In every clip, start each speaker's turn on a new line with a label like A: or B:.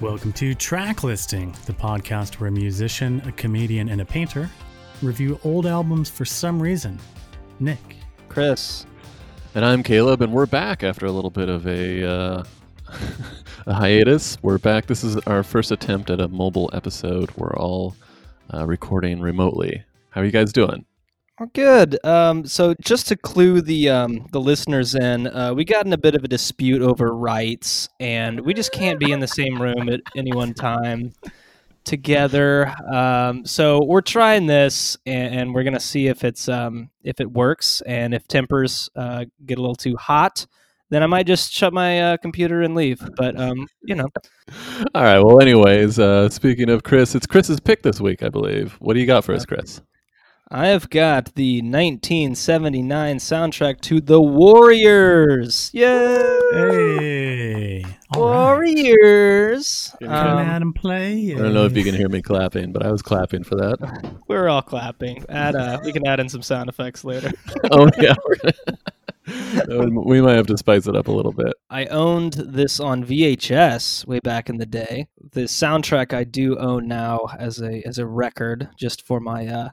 A: Welcome to Track Listing, the podcast where a musician, a comedian, and a painter review old albums for some reason. Nick.
B: Chris.
C: And I'm Caleb, and we're back after a little bit of a, uh, a hiatus. We're back. This is our first attempt at a mobile episode. We're all uh, recording remotely. How are you guys doing?
B: We're good. Um, so just to clue the um, the listeners in, uh, we got in a bit of a dispute over rights, and we just can't be in the same room at any one time together. Um, so we're trying this, and, and we're gonna see if it's um, if it works, and if tempers uh, get a little too hot, then I might just shut my uh, computer and leave. But um, you know,
C: All right. Well, anyways, uh, speaking of Chris, it's Chris's pick this week, I believe. What do you got for us, Chris?
B: I have got the 1979 soundtrack to The Warriors. Yay!
A: Hey. All right.
B: Warriors.
A: Come
B: Um,
A: out and play.
C: I don't know if you can hear me clapping, but I was clapping for that.
B: we're all clapping. Add, uh, we can add in some sound effects later.
C: oh yeah, we're we might have to spice it up a little bit.
B: I owned this on VHS way back in the day. The soundtrack I do own now as a as a record, just for my uh,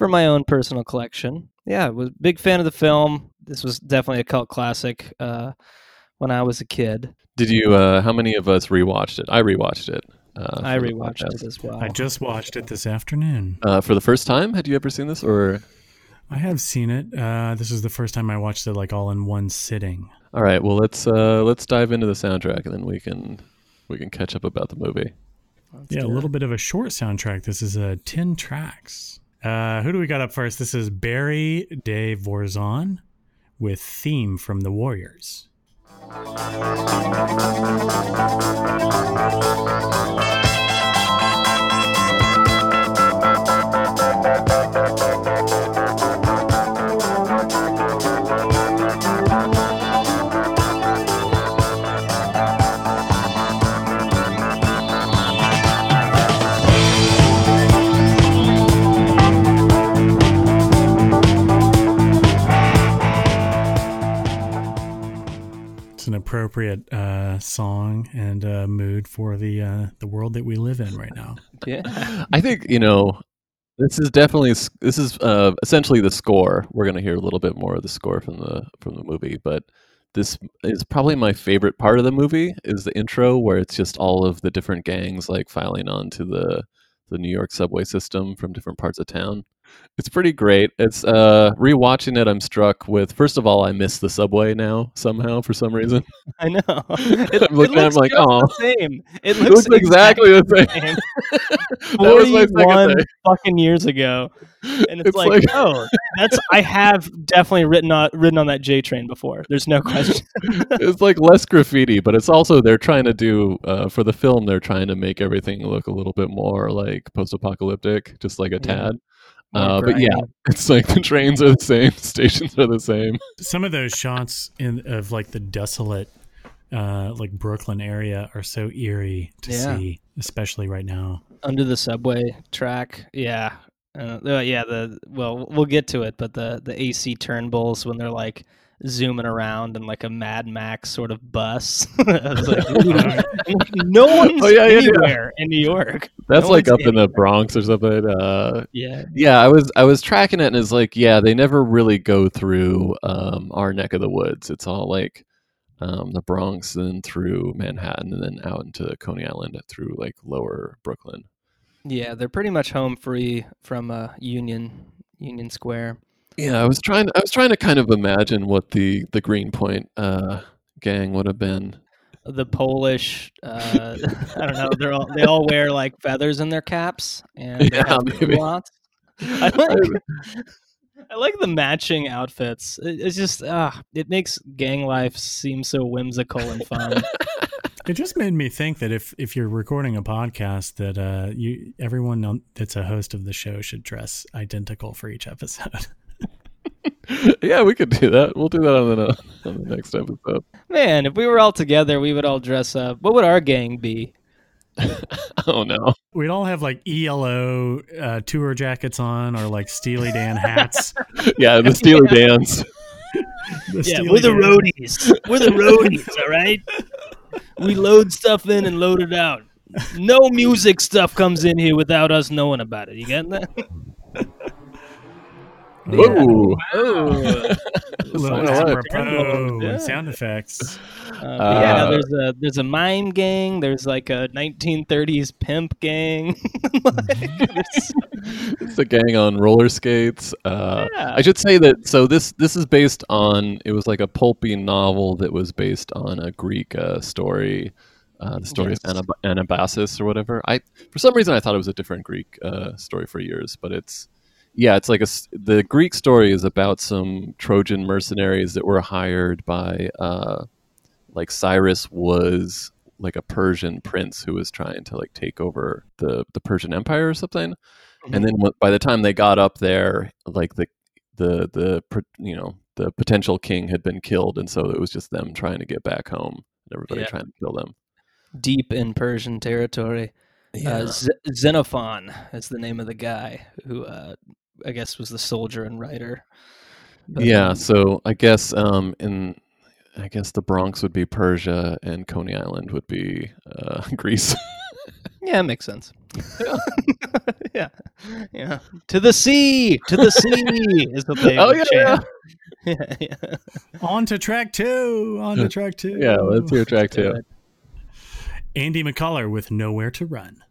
B: for my own personal collection. Yeah, I was a big fan of the film. This was definitely a cult classic uh, when I was a kid.
C: Did you? Uh, how many of us rewatched it? I rewatched it. Uh,
B: I
C: for the
B: rewatched it as well.
A: I just watched it this afternoon.
C: Uh, for the first time. Had you ever seen this? Or
A: I have seen it. Uh, this is the first time I watched it like all in one sitting.
C: all right. Well, let's uh, let's dive into the soundtrack, and then we can we can catch up about the movie.
B: Let's
A: yeah, a
B: do it.
A: little bit of a short soundtrack. This is uh, 10 tracks. Uh, who do we got up first? This is Barry De Vorzon with Theme from the Warriors. Appropriate uh, song and uh, mood for the uh, the world that we live in right now.
B: Yeah.
C: I think you know this is definitely this is uh, essentially the score. We're gonna hear a little bit more of the score from the from the movie, but this is probably my favorite part of the movie is the intro where it's just all of the different gangs like filing onto the the New York subway system from different parts of town. It's pretty great. It's uh rewatching it I'm struck with first of all I miss the subway now somehow for some reason.
B: I know. It,
C: I'm looking at it,
B: looks
C: I'm like,
B: the same. It
C: It
B: looks,
C: looks exactly the same.
B: same.
C: that was my second thing.
B: fucking years ago, and it's,
C: It's
B: like,
C: like-
B: oh, that's I have definitely written on ridden on that J train before. There's no question.
C: it's like less graffiti, but it's also they're trying to do uh, for the film. They're trying to make everything look a little bit more like post-apocalyptic, just like a
B: Yeah.
C: tad.
B: More
C: Uh, but yeah, it's like the trains are the same, stations are the same.
A: Some of those shots in of like the desolate, uh, like Brooklyn area are so eerie to
B: Yeah.
A: see, especially right now.
B: under the subway track. Yeah, uh, uh, yeah. The well, we'll get to it, but the the AC turnbulls when they're like zooming around in like a Mad Max sort of bus. Like, no one's
C: Oh, yeah, yeah, yeah.
B: anywhere in New York.
C: That's
B: No
C: like
B: one's
C: up in the Bronx or something. Uh,
B: Yeah,
C: yeah, I was I was tracking it, and it's like, yeah, they never really go through um, our neck of the woods. It's all like um, the Bronx, and through Manhattan, and then out into Coney Island through like lower Brooklyn.
B: yeah. They're pretty much home free from uh, Union Union Square.
C: Yeah, I was trying. I was trying to kind of imagine what the the Greenpoint uh, gang would have been.
B: The Polish, uh, I don't know. They're all they all wear like feathers in their caps and
C: Yeah, maybe.
B: lots. I like I like the matching outfits. It- It's just ah, it makes gang life seem so whimsical and fun.
A: It just made me think that if if you're recording a podcast, that uh, you everyone that's a host of the show should dress identical for each episode.
C: yeah, we could do that. We'll do that on the on the next episode.
B: Man, if we were all together, we would all dress up. What would our gang be?
C: Oh no!
A: We'd all have like ELO uh, tour jackets on, or like Steely Dan hats.
C: Yeah, the Steely Dan's.
A: The
B: Yeah,
A: Steely
B: we're the roadies. We're the roadies, all right? we load stuff in and load it out. No music stuff comes in here without us knowing about it. You getting that?
C: Ooh.
B: Oh.
A: Little
C: Sound
B: Yeah.
A: sound effects.
B: Uh, but yeah,
C: Uh,
B: there's a there's a mime gang. There's like a 1930s pimp gang. Like, it's-
C: it's a gang on roller skates. Uh,
B: Yeah.
C: I should say that. So this this is based on. It was like a pulpy novel that was based on a Greek uh, story. Uh, the story
B: Yes.
C: of Anab- Anabasis or whatever. I for some reason I thought it was a different Greek uh, story for years, but it's yeah, it's like a the Greek story is about some Trojan mercenaries that were hired by uh, like Cyrus was like a Persian prince who was trying to like take over the the Persian Empire or something. And then by the time they got up there, like the the the you know the potential king had been killed, and so it was just them trying to get back home. and Everybody
B: Yeah.
C: trying to kill them.
B: deep in Persian territory. Uh, Z- Xenophon is the name of the guy who uh, I guess was the soldier and writer. But,
C: yeah.
B: um,
C: So I guess um in I guess the Bronx would be Persia, and Coney Island would be uh, Greece.
B: yeah, it makes sense. yeah, yeah. To the sea, to the sea is what they
C: Oh,
B: would
C: yeah,
B: chant. yeah, yeah.
A: On to track two. On to track two.
C: yeah, let's hear track two.
A: Andy McCullough with Nowhere to Run.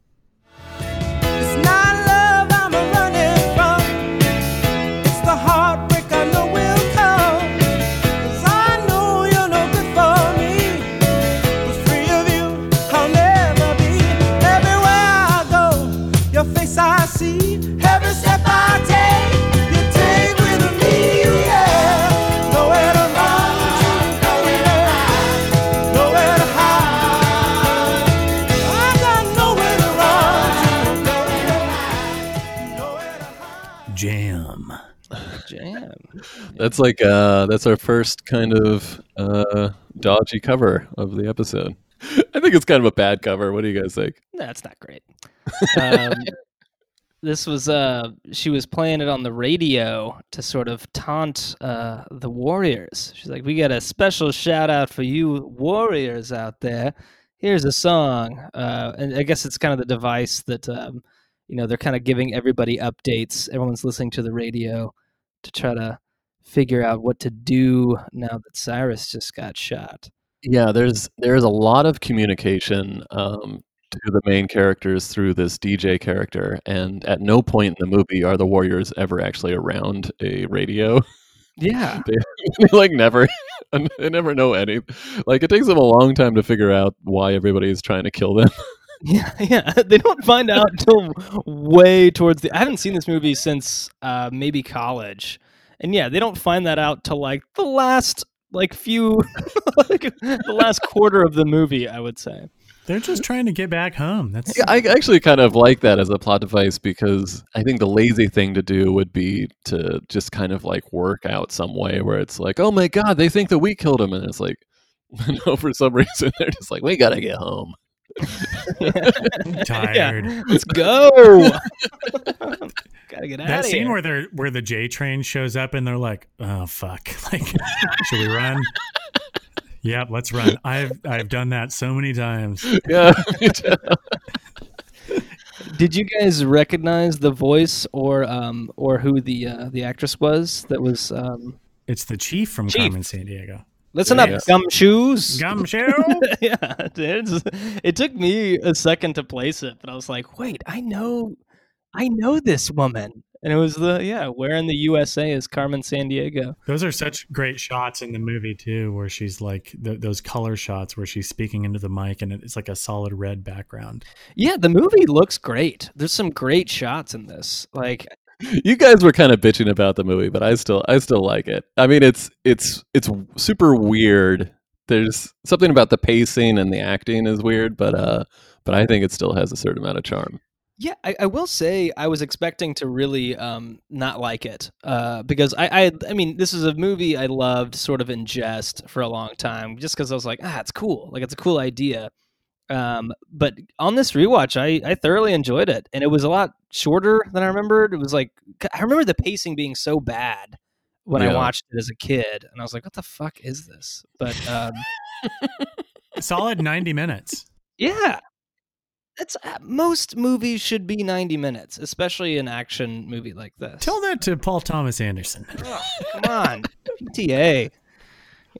C: That's like uh that's our first kind of uh dodgy cover of the episode. I think it's kind of a bad cover. What do you guys think?
B: That's not great. Um, this was uh, she was playing it on the radio to sort of taunt uh, the Warriors. She's like, "We got a special shout out for you Warriors out there. Here's a song." Uh, and I guess it's kind of the device that um, you know they're kind of giving everybody updates. Everyone's listening to the radio to try to figure out what to do now that Cyrus just got shot.
C: Yeah, there's there's a lot of communication um to the main characters through this DJ character and at no point in the movie are the warriors ever actually around a radio.
B: Yeah,
C: they like never they never know any like it takes them a long time to figure out why everybody is trying to kill them.
B: Yeah, yeah. They don't find out until way towards the. I haven't seen this movie since uh, maybe college, and yeah, they don't find that out till like the last like few, like the last quarter of the movie. I would say.
A: They're just trying to get back home. That's
C: Yeah, I actually kind of like that as a plot device because I think the lazy thing to do would be to just kind of like work out some way where it's like, oh my god, they think that we killed him, and it's like, no, for some reason they're just like, we gotta get home.
A: tired.
B: Yeah, let's go. Gotta get out of That
A: scene
B: here.
A: where they're where the J train shows up and they're like, "Oh fuck! Like, should we run?" yep, let's run. I've I've done that so many times.
C: Yeah,
B: Did you guys recognize the voice or um or who the uh, the actress was that was um
A: It's the chief from
B: Chief.
A: Carmen Sandiego.
B: Listen
C: Yeah,
B: up
C: yeah.
B: gumshoes
A: Gumshoe.
B: yeah, it, is. it took me a second to place it, but I was like, wait, I know, I know this woman, and it was the yeah, where in the USA is Carmen Sandiego?
A: Those are such great shots in the movie too, where she's like th- those color shots where she's speaking into the mic and it's like a solid red background.
B: Yeah, the movie looks great. There's some great shots in this. Like,
C: you guys were kind of bitching about the movie, but I still I still like it. I mean, it's it's it's super weird. There's something about the pacing and the acting is weird, but uh, but I think it still has a certain amount of charm.
B: yeah, I, I will say I was expecting to really um not like it, uh, because I, I I mean this is a movie I loved sort of in jest for a long time, just because I was like, ah, it's cool, like it's a cool idea. Um, but on this rewatch, I, I thoroughly enjoyed it, and it was a lot shorter than I remembered. It was like I remember the pacing being so bad when I watched it as a kid, and I was like, "What the fuck is this?" But um,
A: Solid 90 minutes.
B: Yeah. That's uh, most movies should be 90 minutes, especially an action movie like this.
A: Tell that to Paul Thomas Anderson.
B: Ugh, come on. PTA.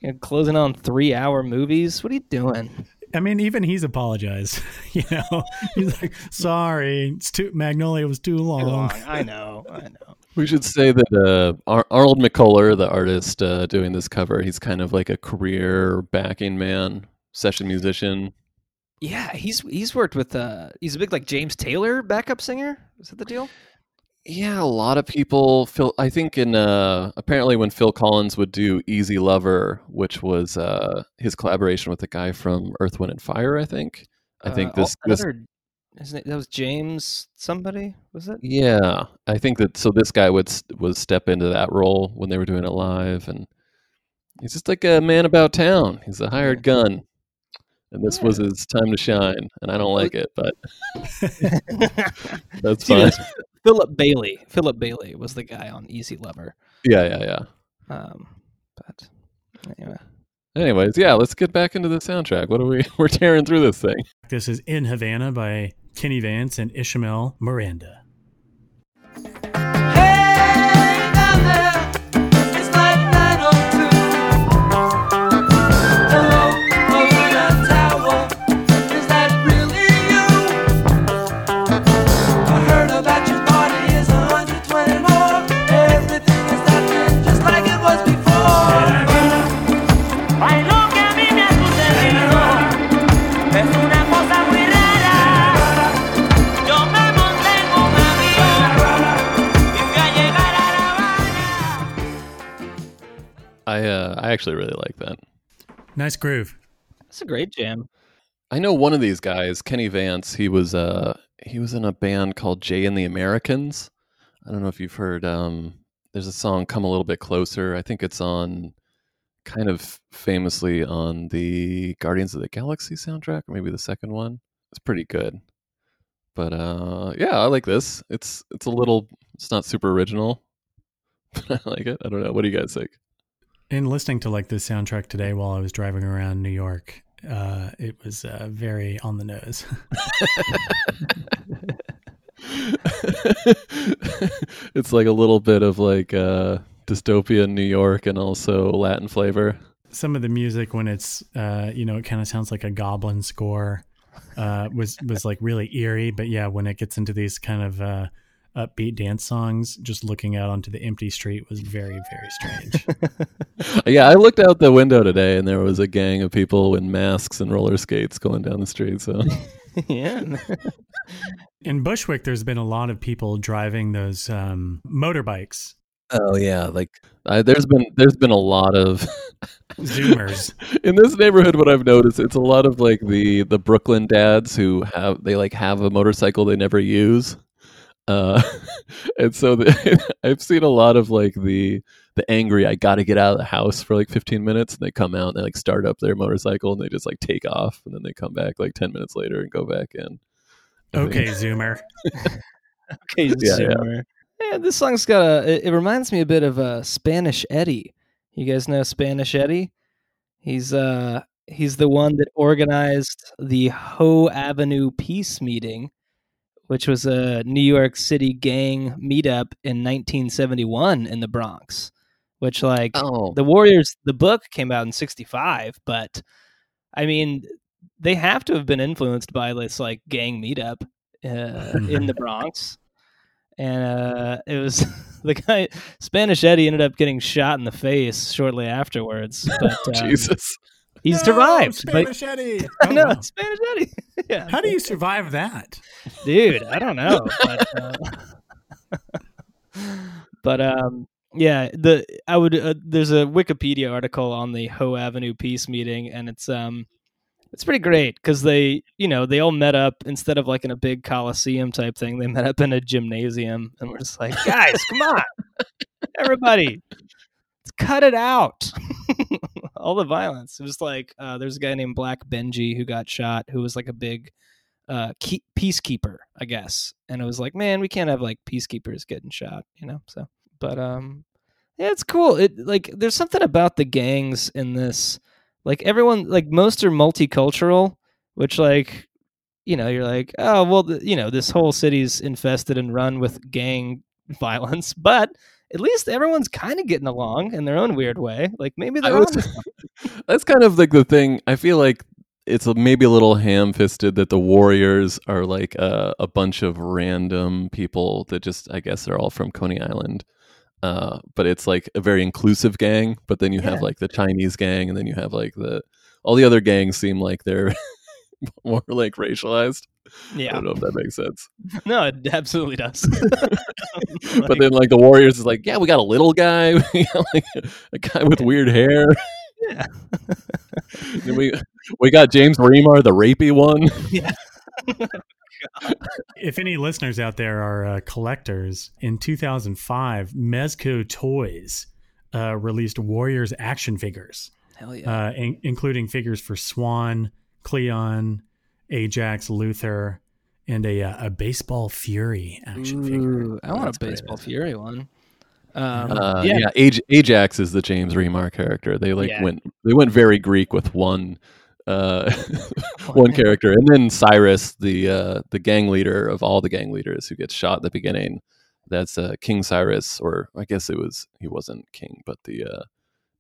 B: You're closing on 3-hour movies? What are you doing?
A: I mean, even he's apologized. you know, he's like, "Sorry, it's too Magnolia was too long."
B: I know. I know.
C: We should say that uh, Ar- Arnold McCuller, the artist uh, doing this cover, he's kind of like a career backing man, session musician.
B: Yeah, he's he's worked with uh he's a big like James Taylor backup singer. Is that the deal?
C: Yeah, a lot of people. Phil, I think in uh, apparently when Phil Collins would do "Easy Lover," which was uh, his collaboration with the guy from Earth, Wind and Fire. I think. I think
B: Uh,
C: this
B: oh,
C: this
B: isn't it, that was James somebody, was it?
C: Yeah, I think that so. This guy would was step into that role when they were doing it live, and he's just like a man about town. He's a hired gun, and this was his time to shine. And I don't like it, but that's
B: See,
C: fine.
B: that's Philip Bailey. Philip Bailey was the guy on Easy Lover.
C: Yeah, yeah, yeah.
B: Um, but anyway,
C: Anyways, yeah, let's get back into the soundtrack. What are we? We're tearing through this thing.
A: This is In Havana by Kenny Vance and Ishmael Miranda.
D: I
C: actually really like that.
A: Nice groove.
B: that's a great jam.
C: I know one of these guys, Kenny Vance. He was uh he was in a band called Jay and the Americans. I don't know if you've heard. Um, there's a song "Come a Little Bit Closer." I think it's on, kind of famously on the Guardians of the Galaxy soundtrack, or maybe the second one. It's pretty good. But uh, yeah, I like this. It's it's a little. It's not super original, but I like it. I don't know. What do you guys think?
A: In listening to like this soundtrack today while I was driving around New York, uh, it was uh, very on the nose.
C: it's like a little bit of like uh dystopian New York and also Latin flavor.
A: Some of the music when it's uh, you know it kind of sounds like a goblin score uh, was was like really eerie, but yeah, when it gets into these kind of uh, upbeat dance songs, just looking out onto the empty street was very very strange.
C: Yeah, I looked out the window today and there was a gang of people in masks and roller skates going down the street. So
B: yeah.
A: In Bushwick, there's been a lot of people driving those um, motorbikes,
C: Oh yeah, like uh, there's been there's been a lot of
A: Zoomers.
C: in this neighborhood. What I've noticed, it's a lot of like the the Brooklyn dads who have they like have a motorcycle they never use, uh, and so the, I've seen a lot of like the the angry. I got to get out of the house for like 15 minutes, and they come out and they like start up their motorcycle and they just like take off, and then they come back like 10 minutes later and go back in. I think-
A: Okay, Zoomer.
B: Okay,
C: Yeah, yeah.
B: Zoomer. Yeah, this song's got a. It, it reminds me a bit of uh, Spanish Eddie. You guys know Spanish Eddie? He's uh he's the one that organized the Hoe Avenue Peace Meeting, which was a New York City gang meetup in 1971 in the Bronx. Which like
C: Oh,
B: the Warriors, the book came out in '65, but I mean, they have to have been influenced by this like gang meetup uh, in the Bronx, and uh, it was the guy Spanish Eddie ended up getting shot in the face shortly afterwards, but um,
C: Jesus.
B: He survived.
A: No,
B: but
A: Spanish Eddie.
B: I
A: Oh,
B: know
A: wow.
B: Spanish Eddie. yeah,
A: How do you survive that?
B: dude? I don't know, but, uh, but um, yeah, the I would uh, there's a Wikipedia article on the Hoe Avenue peace meeting, and it's um, it's pretty great because they you know they all met up instead of like in a big coliseum type thing, they met up in a gymnasium, and we're just like, guys, come on, everybody, let's cut it out. All the violence. It was like uh, there's a guy named Black Benji who got shot, who was like a big uh, key- peacekeeper, I guess. And it was like, man, we can't have like peacekeepers getting shot, you know. So, but um, yeah, it's cool. It like there's something about the gangs in this. like everyone like most are multicultural, which like you know you're like oh well th- you know this whole city's infested and run with gang violence, but at least everyone's kind of getting along in their own weird way. Like maybe they're
C: was-
B: on
C: That's kind of like the thing. I feel like it's a, maybe a little ham-fisted that the Warriors are like a, a bunch of random people that just, I guess, they're all from Coney Island. Uh, but it's like a very inclusive gang. But then you have like the Chinese gang, and then you have like the all the other gangs seem like they're more like racialized. I don't know if that makes sense.
B: no it absolutely does.
C: but then like the Warriors is like, yeah, we got a little guy, we got like a guy with weird hair.
B: Yeah.
C: Then we we got James Remar, the rapey one. Yeah.
A: If any listeners out there are uh, collectors, in 2005, Mezco Toys uh, released Warriors action figures,
B: hell yeah.
A: uh, in- including figures for Swan, Cleon, Ajax, Luther, and a, uh, a baseball Fury action figure.
B: I want
C: That's
B: a
C: great.
B: baseball fury one. Um,
C: Uh,
B: yeah,
C: yeah, Aj- Ajax is the James Remar character. They like
B: Yeah.
C: went they went very Greek with one uh, one character, and then Cyrus, the uh, the gang leader of all the gang leaders, who gets shot at the beginning. That's uh, King Cyrus, or I guess it was he wasn't king, but the uh,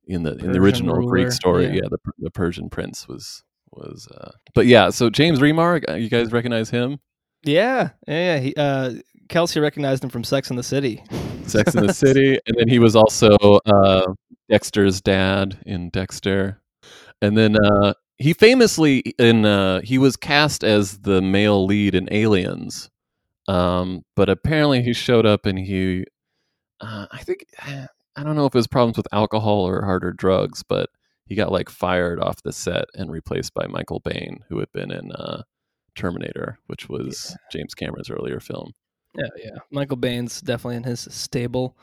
C: in the in the original
B: ruler,
C: Greek story,
B: yeah.
C: yeah, the the Persian prince was was. Uh, but yeah, so James Remar, uh, you guys recognize him?
B: yeah yeah, yeah. He, uh, Kelsey recognized him from Sex in the City.
C: Sex in the City, and then he was also uh, Dexter's dad in Dexter, and then uh, he famously in uh, he was cast as the male lead in Aliens, um, but apparently he showed up and he, uh, I think I don't know if it was problems with alcohol or harder drugs, but he got like fired off the set and replaced by Michael Biehn, who had been in uh, Terminator, which was James Cameron's earlier film.
B: Yeah, yeah. Michael Biehn's definitely in his stable.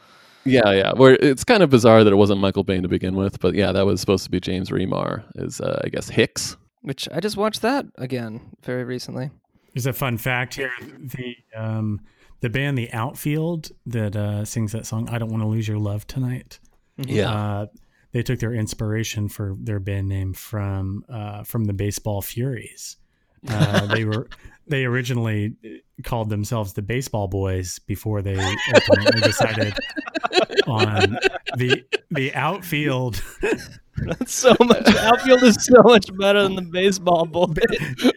C: Yeah, yeah. Where it's kind of bizarre that it wasn't Michael Biehn to begin with, but yeah, that was supposed to be James Remar as uh, I guess Hicks.
B: Which I just watched that again very recently.
A: There's a fun fact here: the um, the band The Outfield that uh, sings that song "I Don't Want to Lose Your Love Tonight."
C: Yeah.
A: Uh, they took their inspiration for their band name from uh, from the Baseball Furies. Uh, they were they originally called themselves the Baseball Boys before they ultimately decided on the the outfield.
B: That's so much. Outfield is so much better than the baseball boys.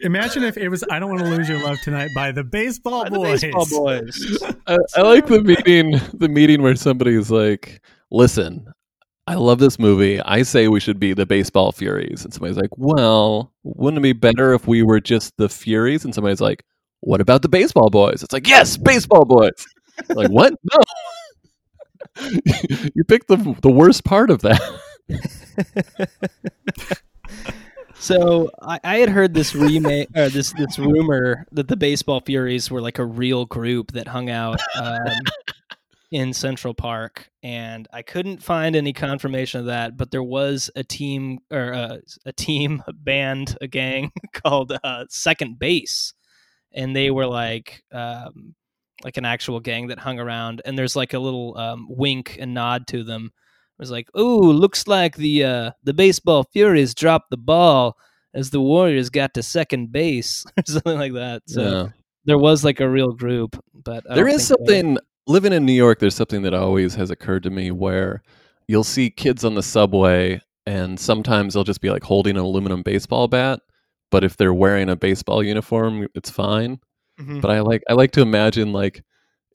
A: Imagine if it was "I Don't Want to Lose Your Love Tonight" by the Baseball
B: By the
A: Boys.
B: baseball boys.
C: I, I like the meeting the meeting where somebody's like, Listen, I love this movie. I say we should be the baseball furies. And somebody's like, Well, wouldn't it be better if we were just the furies? And somebody's like, What about the baseball boys? It's like, Yes, baseball boys. like, what? No. you picked the the worst part of that.
B: So I, I had heard this remake or this this rumor that the Baseball Furies were like a real group that hung out um, in Central Park, and I couldn't find any confirmation of that. But there was a team or uh, a team, a band, a gang called uh, Second Base, and they were like um, like an actual gang that hung around. And there's like a little um, wink and nod to them it was like, "Oh, looks like the uh, the baseball Furies dropped the ball as the Warriors got to second base or something like that." So
C: Yeah.
B: there was like a real group, but
C: there is something living in New York. There's something that always has occurred to me where you'll see kids on the subway, and sometimes they'll just be like holding an aluminum baseball bat. But if they're wearing a baseball uniform, it's fine.
B: Mhm.
C: But I like I like to imagine like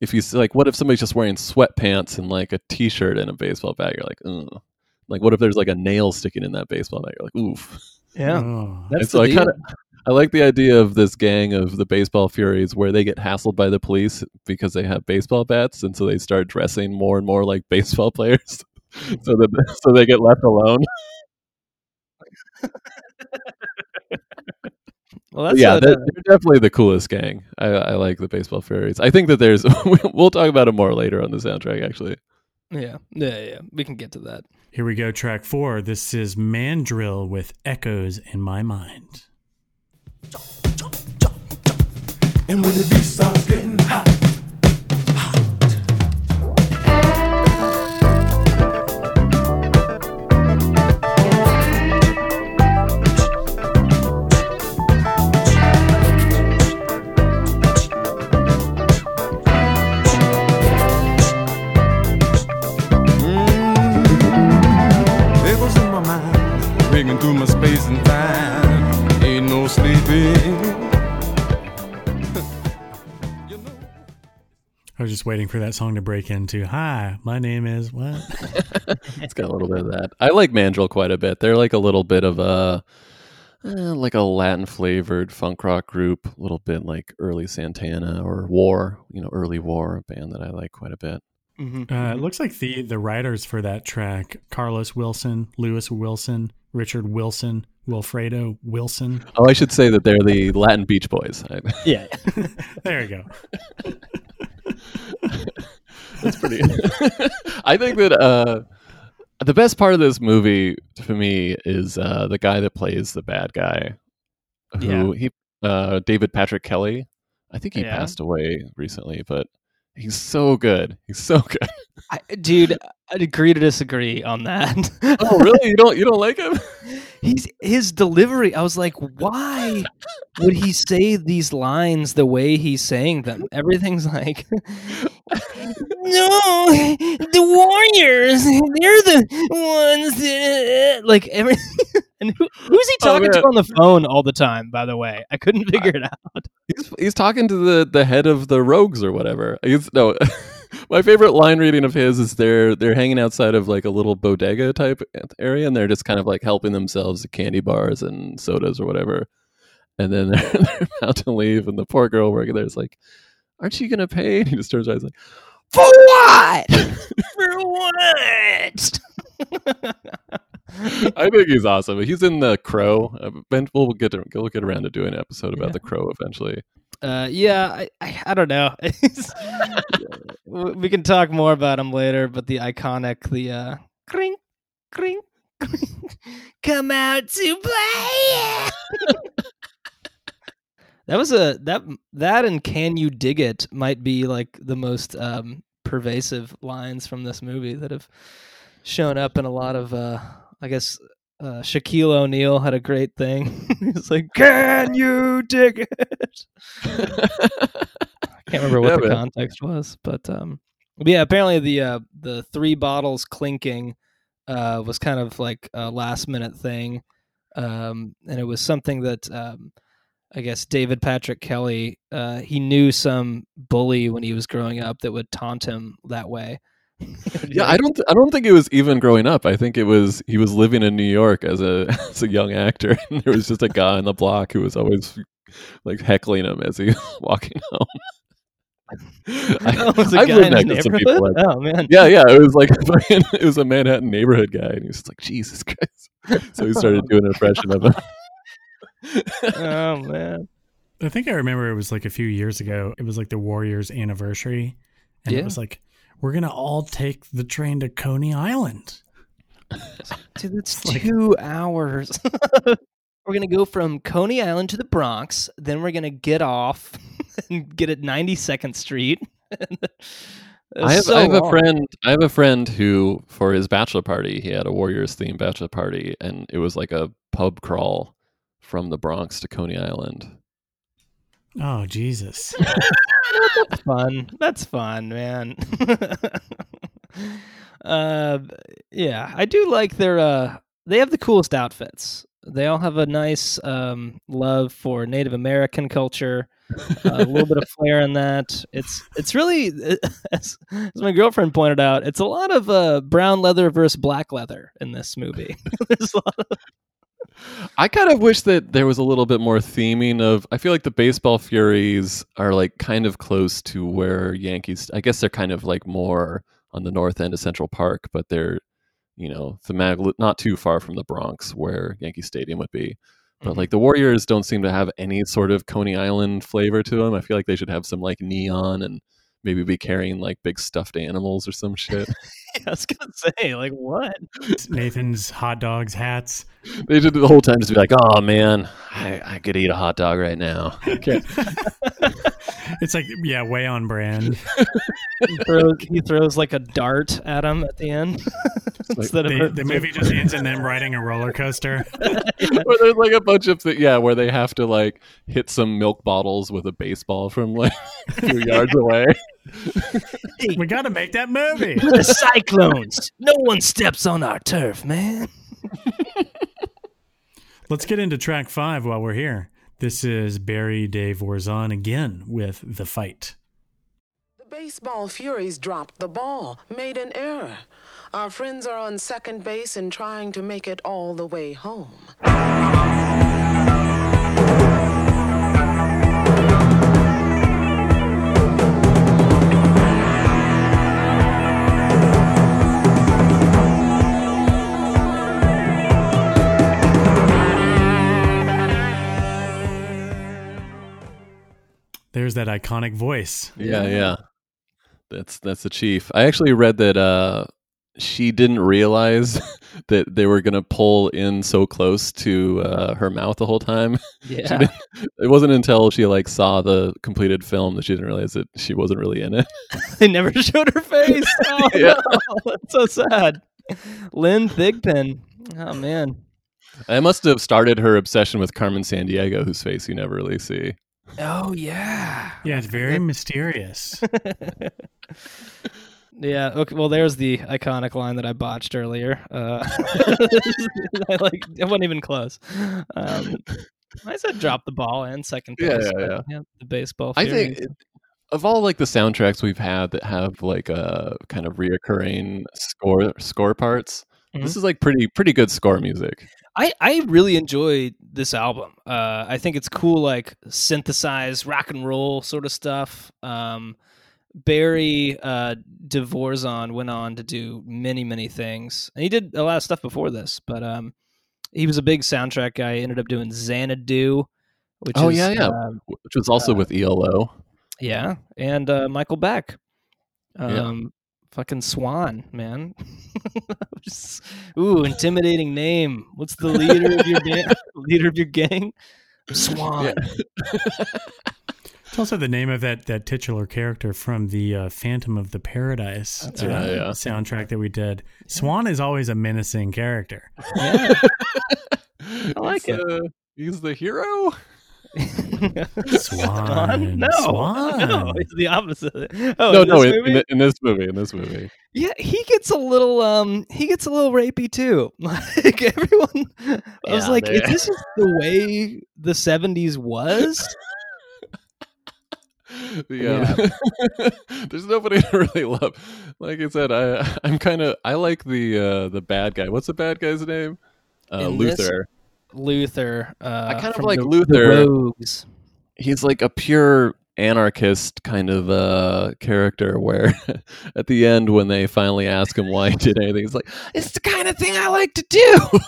C: if you see, like what if somebody's just wearing sweatpants and like a t-shirt and a baseball bat? You're like, Ugh. like what if there's like a nail sticking in that baseball bat? You're like, oof.
B: yeah,
A: Oh.
B: that's
C: and so
B: the
C: I kind of I like the idea of this gang of the baseball furies where they get hassled by the police because they have baseball bats, and so they start dressing more and more like baseball players, so that so they get left alone.
B: well, that's
C: yeah,
B: what,
C: they're, they're definitely the coolest gang. I, I like the baseball furies. I think that there's we'll talk about it more later on the soundtrack. Actually,
B: yeah, yeah, yeah. We can get to that.
A: Here we go, track four. This is Mandrill with Echoes in My Mind.
E: And when the beat starts getting
A: just waiting for that song to break into. Hi, my name is what?
C: it's got a little bit of that. I like Mandrill quite a bit. They're like a little bit of a eh, like a Latin flavored funk rock group, a little bit like early Santana or War, you know, early War, a band that I like quite a bit.
B: Mhm.
A: Uh, it looks like the the writers for that track: Carlos Wilson, Lewis Wilson, Richard Wilson, Wilfredo Wilson.
C: Oh, I should say that they're the Latin Beach Boys.
B: Yeah.
A: There you go.
C: That's pretty. I think that uh, the best part of this movie for me is uh, the guy that plays the bad guy, who he uh, David Patrick Kelly. I think he
B: Yeah.
C: passed away recently, but he's so good. He's so good.
B: I, dude, I'd agree to disagree on that.
C: Oh, really? You don't you don't like him?
B: He's his delivery. I was like, why would he say these lines the way he's saying them? Everything's like, no, the Warriors, they're the ones that like every. And who, who's he
C: Oh,
B: talking to on the phone all the time? By the way, I couldn't figure it out.
C: He's he's talking to the the head of the Rogues or whatever. He's no. My favorite line reading of his is they're they're hanging outside of like a little bodega type area, and they're just kind of like helping themselves to candy bars and sodas or whatever. And then they're, they're about to leave, and the poor girl working there is like, "Aren't you gonna pay?" And he just turns around, like, "For what?"
B: For what?
C: I think he's awesome. He's in the Crow. Uh, We'll get to, we'll get around to doing an episode about
B: Yeah.
C: the Crow eventually.
B: Uh, yeah, I, I, I don't know. we can talk more about him later, but the iconic, the uh, cring, cring, cring, come out to play. that was a that that and can you dig it might be like the most um, pervasive lines from this movie that have shown up in a lot of uh, I guess. Uh, Shaquille O'Neal had a great thing. He's like, "Can you dig it?" I can't remember what
C: Yeah,
B: the
C: man.
B: context was, but um, but yeah, apparently the uh, the three bottles clinking uh, was kind of like a last minute thing, um, and it was something that um, I guess David Patrick Kelly uh, he knew some bully when he was growing up that would taunt him that way.
C: Yeah, I don't. Th- I don't think it was even growing up. I think it was he was living in New York as a as a young actor, and there was just a guy on the block who was always like heckling him as he was walking home. I,
B: Oh, it was a
C: I've
B: guy
C: lived
B: in his
C: next to some
B: neighborhood.
C: people like
B: oh man,
C: yeah, yeah. It was like it was a Manhattan neighborhood guy, and he was like Jesus Christ. So he started doing an impression of him.
B: oh man.
A: I think I remember it was like a few years ago. It was like the Warriors anniversary. And
B: Yeah.
A: it was like, we're going to all take the train to Coney Island.
B: Dude, that's
A: like-
B: two hours. we're gonna go from Coney Island to the Bronx, then we're gonna get off and get at 92nd Street.
C: I have, I have a friend. I have a friend who, for his bachelor party, he had a Warriors themed bachelor party, and it was like a pub crawl from the Bronx to Coney Island.
A: Oh, Jesus.
B: That's fun. That's fun, man. uh, yeah, I do like their. Uh, they have the coolest outfits. They all have a nice um, love for Native American culture. uh, a little bit of flair in that. It's it's really as, as my girlfriend pointed out, it's a lot of uh, brown leather versus black leather in this movie. There's a lot of,
C: I kind of wish that there was a little bit more theming of. I feel like the baseball Furies are like kind of close to where Yankees. I guess they're kind of like more on the north end of Central Park, but they're you know thematic, not too far from the Bronx where Yankee Stadium would be. But
B: Mhm.
C: like the Warriors don't seem to have any sort of Coney Island flavor to them. I feel like they should have some like neon and maybe be carrying like big stuffed animals or some shit.
B: I was gonna say like what?
A: Nathan's hot dogs, hats.
C: they should the whole time just be like, "Oh man, I, I could eat a hot dog right now." Okay.
A: It's like, yeah, way on brand.
B: He throws, he throws like a dart at him at the end. Instead
A: The,
B: of
A: the movie just ends in them riding a roller coaster.
C: where there's like a bunch of th- yeah, where they have to like hit some milk bottles with a baseball from like a few yards away.
A: We got to make that movie.
B: the cyclones. No one steps on our turf, man.
A: Let's get into track five while we're here. This is Barry De Vorzon again with The Fight.
D: The
F: baseball furies dropped the ball, made an error. Our friends are on second base and trying to make it all the way home.
A: There's that iconic voice.
C: Yeah, yeah. That's that's the chief. I actually read that uh she didn't realize that they were gonna pull in so close to uh, her mouth the whole time.
B: Yeah.
C: it wasn't until she like saw the completed film that she didn't realize that she wasn't really in it.
B: they never showed her face. Oh,
C: Yeah.
B: no. That's so sad. Lynn Thigpen. Oh man.
C: I must have started her obsession with Carmen Sandiego, whose face you never really see.
B: Oh yeah.
A: Yeah, it's very mysterious.
B: Yeah. Okay. Well, there's the iconic line that I botched earlier. Uh, I like. It wasn't even close. Um, I said drop the ball and second
C: Yeah,
B: base.
C: yeah,
B: but,
C: yeah.
B: The baseball.
C: I think it- of all like the soundtracks we've had that have like a kind of reoccurring score score parts, this is like pretty pretty good score music.
B: I, I really enjoyed this album. Uh, I think it's cool, like synthesized rock and roll sort of stuff. Um, Barry uh, De Vorzon went on to do many, many things. And he did a lot of stuff before this, but um, he was a big soundtrack guy. He ended up doing Xanadu, which
C: Oh,
B: is,
C: yeah, yeah.
B: uh,
C: Which was also with E ELO.
B: yeah, and uh, Michael Beck.
C: Yeah.
B: Fucking Swan, man. Just- Ooh, intimidating name. What's the leader of your gang? leader of your gang? Swan.
A: It's also the name of that that titular character from the uh, Phantom of the Paradise uh,
C: right, yeah.
A: soundtrack that we did. Swan is always a menacing character.
B: Yeah.
C: I
B: like it.
C: he's the hero.
A: Swan.
B: No,
A: Swan.
B: no, it's the opposite. Oh,
C: no,
B: in
C: no, in, in, in this movie, in this movie.
B: Yeah, he gets a little um he gets a little rapey too. Like everyone I was
C: Yeah,
B: like, is this just the way the 70s was?
C: Yeah. There's nobody to really love. Like I said, I I'm kind of I like the uh the bad guy. What's the bad guy's name? Uh,
B: In this-
C: Luther.
B: Uh
C: I kind of like
B: the-
C: Luther.
B: the
C: he's like a pure anarchist kind of uh character where at the end when they finally ask him why he did anything he's like it's the kind of thing i like to do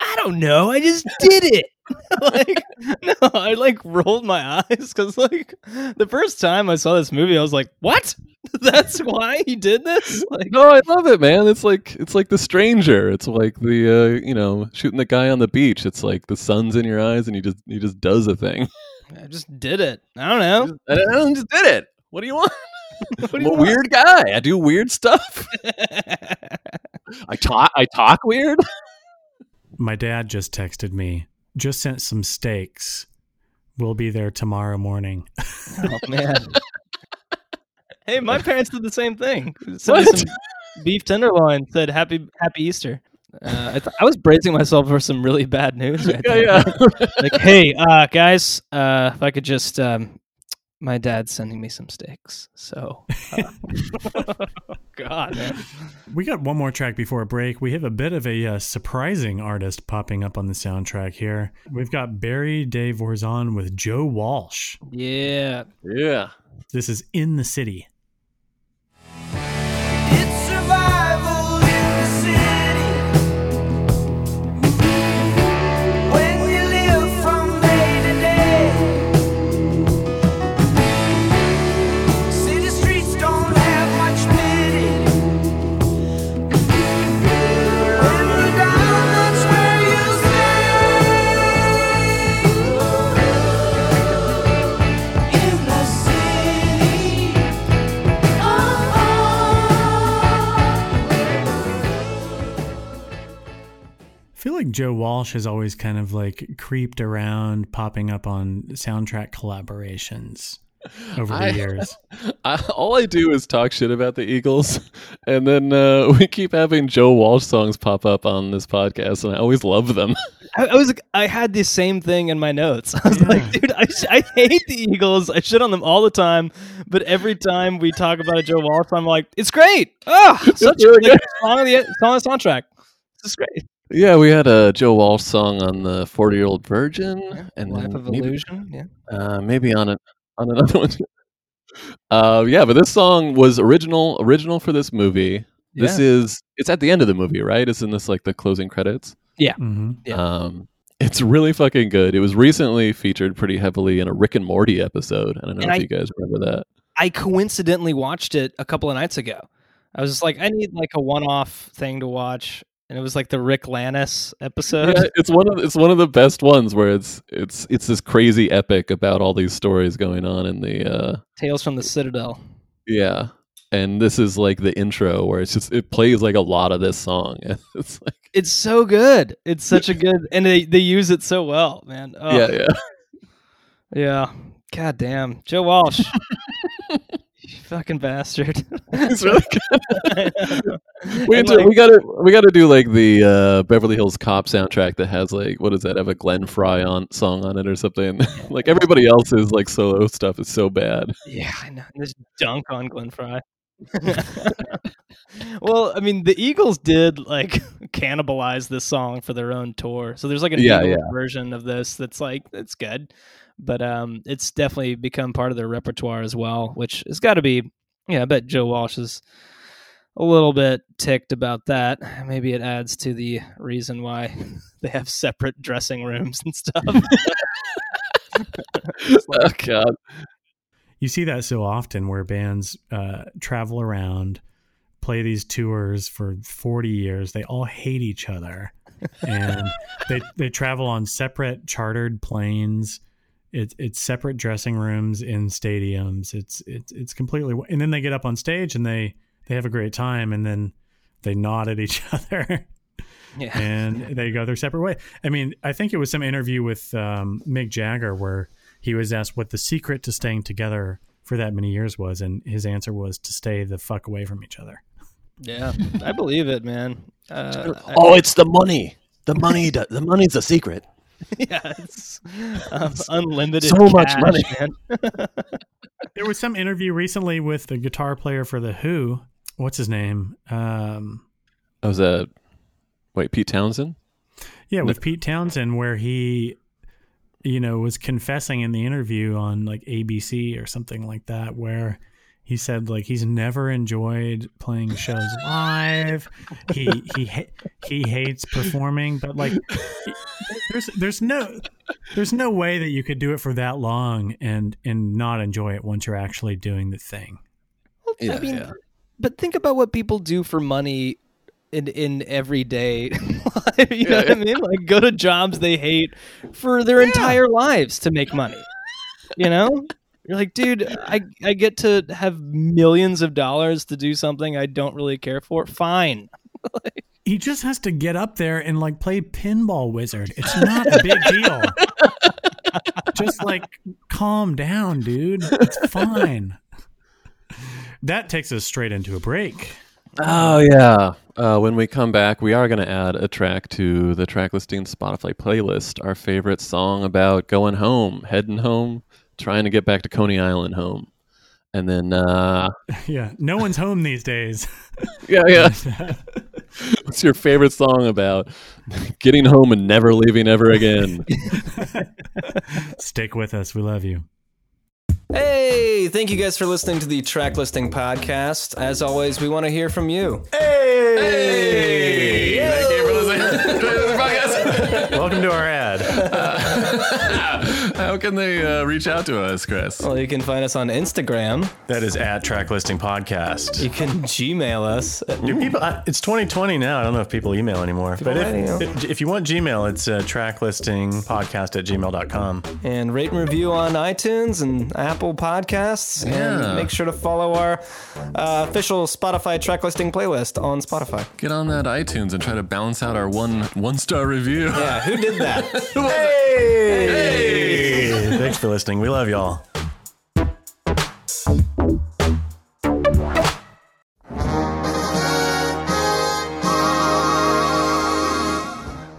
B: I don't know. I just did it. like no, I like rolled my eyes because like the first time I saw this movie, I was like, "What? That's why he did this?" Like,
C: no i love it man it's like it's like the stranger it's like the uh you know shooting the guy on the beach it's like the sun's in your eyes and he just he just does a thing
B: I just did it. I don't know.
C: I I just did it what do you want
B: What do
C: i'm
B: you
C: a
B: want?
C: weird guy i do weird stuff i talk i talk weird
A: My dad just texted me. Just sent some steaks. We'll be there tomorrow morning.
B: oh man. hey, my parents did the same thing. Sent
C: What?
B: some beef tenderloin. Said happy Happy Easter. Uh, I, th- I was bracing myself for some really bad news. Right
C: yeah yeah
B: like, hey, uh, guys, uh, if I could just, um, my dad's sending me some sticks. So, uh, God, man.
A: We got one more track before a break. We have a bit of a uh, surprising artist popping up on the soundtrack here. We've got Barry De Vorzon with Joe Walsh.
B: Yeah.
C: yeah
A: This is In the City. Joe Walsh has always kind of like creeped around, popping up on soundtrack collaborations. over the
C: I-
A: years.
C: I, all I do is talk shit about the Eagles, and then uh, we keep having Joe Walsh songs pop up on this podcast, and I always love them.
B: I, I was I had the same thing in my notes. I was like, dude, I, sh- I hate the Eagles. I shit on them all the time, but every time we talk about a Joe Walsh, I'm like, it's great. Oh, such
C: really
B: a like, song on the song on the soundtrack. This is great.
C: Yeah, we had a Joe Walsh song on the Forty Year Old Virgin, and
B: Life of
C: maybe,
B: Illusion. Yeah.
C: uh, maybe on a, on another one. Uh, yeah, but this song was original original for this movie. This is it's at the end of the movie, right? Isn't this like the closing credits?
A: hmm
B: Yeah.
C: Um, it's really fucking good. It was recently featured pretty heavily in a Rick and Morty episode. I don't know
B: And
C: if
B: I-
C: you guys remember that.
B: I coincidentally watched it a couple of nights ago. I was just like, I need like a one-off thing to watch, and it was like the Ricklantis episode.
C: Yeah, it's one of it's one of the best ones where it's it's it's this crazy epic about all these stories going on in the uh
B: Tales from the Citadel.
C: yeah. And this is like the intro where it's just it plays like a lot of this song. It's like
B: It's so good. It's such a good, and they they use it so well, man. Oh,
C: yeah, yeah.
B: yeah. God damn, Joe Walsh, you fucking bastard.
C: It's really good. We,
B: And,
C: do,
B: like-
C: we gotta we gotta do like the uh, Beverly Hills Cop soundtrack that has like what does that have a Glenn Frey on song on it or something? like everybody else's like solo stuff is so bad.
B: Yeah, I know. This dunk on Glenn Frey. well, I mean, the Eagles did like cannibalize this song for their own tour. So there's like a
C: Yeah,
B: Eagles version of this that's like it's good, but um, it's definitely become part of their repertoire as well, which has got to be. Yeah, I bet Joe Walsh is a little bit ticked about that. Maybe it adds to the reason why they have separate dressing rooms and stuff.
C: oh god.
A: You see that so often where bands uh, travel around, play these tours for 40 years. They all hate each other. And they, they travel on separate chartered planes. It's it's separate dressing rooms in stadiums. It's it's it's completely and then they get up on stage and they they have a great time and then they nod at each other
B: yeah.
A: and they go their separate way. I mean, I think it was some interview with um, Mick Jagger where he was asked what the secret to staying together for that many years was, and his answer was to stay the fuck away from each other.
B: Yeah, I believe it, man. Uh, I-
G: Oh, it's the money. The money. The money's the secret.
B: yeah, it's um, unlimited.
G: So much money.
B: man.
A: There was some interview recently with the guitar player for the Who. What's his name? Um,
C: I was at wait, Pete Townshend?
A: yeah, with Pete Townshend, where he, you know, was confessing in the interview on like ABC or something like that, where he said like he's never enjoyed playing shows live. He he he hates performing, but like there's there's no there's no way that you could do it for that long and and not enjoy it once you're actually doing the thing.
C: Yeah,
B: I mean,
C: yeah.
B: but think about what people do for money in in everyday life. You know
C: Yeah,
B: what I mean? Like go to jobs they hate for their entire lives to make money. You know? You're like, dude, I I get to have millions of dollars to do something I don't really care for. Fine.
A: He just has to get up there and like play pinball wizard. It's not a big deal. just like calm down, dude. It's fine. That takes us straight into a break.
C: Oh yeah. Uh, when we come back, we are going to add a track to the track listing Spotify playlist. Our favorite song about going home, heading home, trying to get back to Coney Island home, and then uh,
A: Yeah, no one's home these days.
C: yeah, yeah. What's your favorite song about getting home and never leaving ever again?
A: Stick with us. We love you.
B: Hey, thank you guys for listening to the Track Listing Podcast. As always, we want to hear from you.
H: Hey! Thank you for listening to the podcast.
I: Welcome to our ad.
H: How can they uh, reach out to us, Chris?
B: Well, you can find us on Instagram.
I: That is at Track Listing Podcast.
B: You can Gmail us.
I: Do people? I- It's 2020 now. I don't know if people email anymore. but
B: email.
I: if, if you want Gmail, it's uh, tracklistingpodcast at gmail.com.
B: and rate and review on iTunes and Apple Podcasts.
H: Yeah.
B: And make sure to follow our uh, official Spotify track listing playlist on Spotify.
H: Get on that iTunes and try to balance out our one one star review.
B: Yeah, who did that?
I: Hey! Thanks for listening. We love y'all.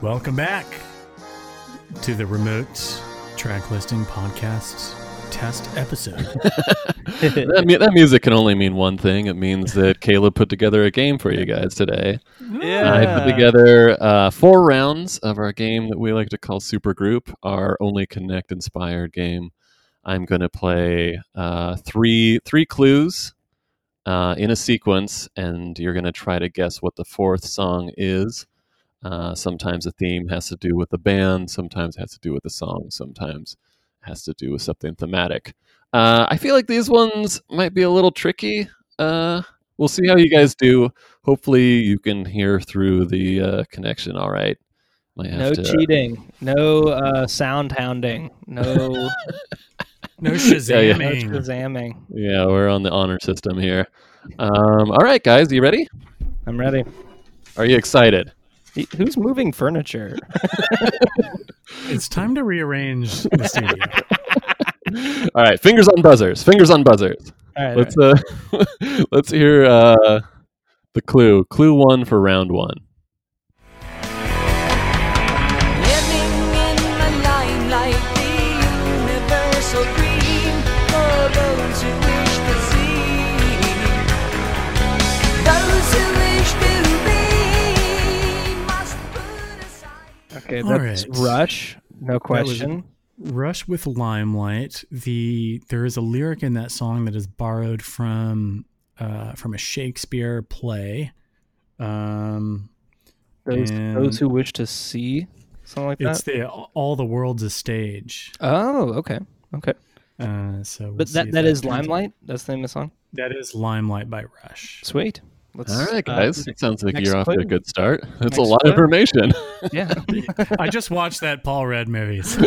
A: Welcome back to the Remote Track Listing Podcasts test episode.
C: that, mu- that music can only mean one thing. It means that Caleb put together a game for you guys today. Yeah. I put together uh, four rounds of our game that we like to call Supergroup, our only Connect inspired game. I'm going to play uh, three three clues uh, in a sequence, and you're going to try to guess what the fourth song is. Uh, sometimes a theme has to do with the band, sometimes it has to do with the song, sometimes it has to do with something thematic. Uh, I feel like these ones might be a little tricky. Uh, we'll see how you guys do. Hopefully, you can hear through the uh, connection. All right. Might
B: No
C: to-
B: cheating. No uh, sound hounding. No,
A: No
B: no
A: shazamming.
B: shazamming.
C: Yeah, we're on the honor system here. Um, all right, guys, you ready?
B: I'm ready.
C: Are you excited?
B: Y- Who's moving furniture?
A: It's time to rearrange the studio.
C: All right, fingers on buzzers. Fingers on buzzers.
B: All right.
C: Let's uh, let's hear uh, the clue. Clue one for round one.
B: Okay, that's
A: right.
B: Rush. No question.
A: Rush with Limelight. The there is a lyric in that song that is borrowed from uh, from a Shakespeare play. Um,
B: Those those who wish to see something like
A: it's
B: that.
A: the all the world's a stage.
B: Oh, okay, okay.
A: Uh, so, we'll
B: But
A: see
B: that that is Limelight. That's the name of the song.
A: That is Limelight by Rush.
B: Sweet. Let's.
C: All right,
B: uh,
C: guys. it sounds like you're off to a good start. That's a
B: Next
C: lot of information.
B: yeah.
A: I just watched that Paul Rudd movie. so-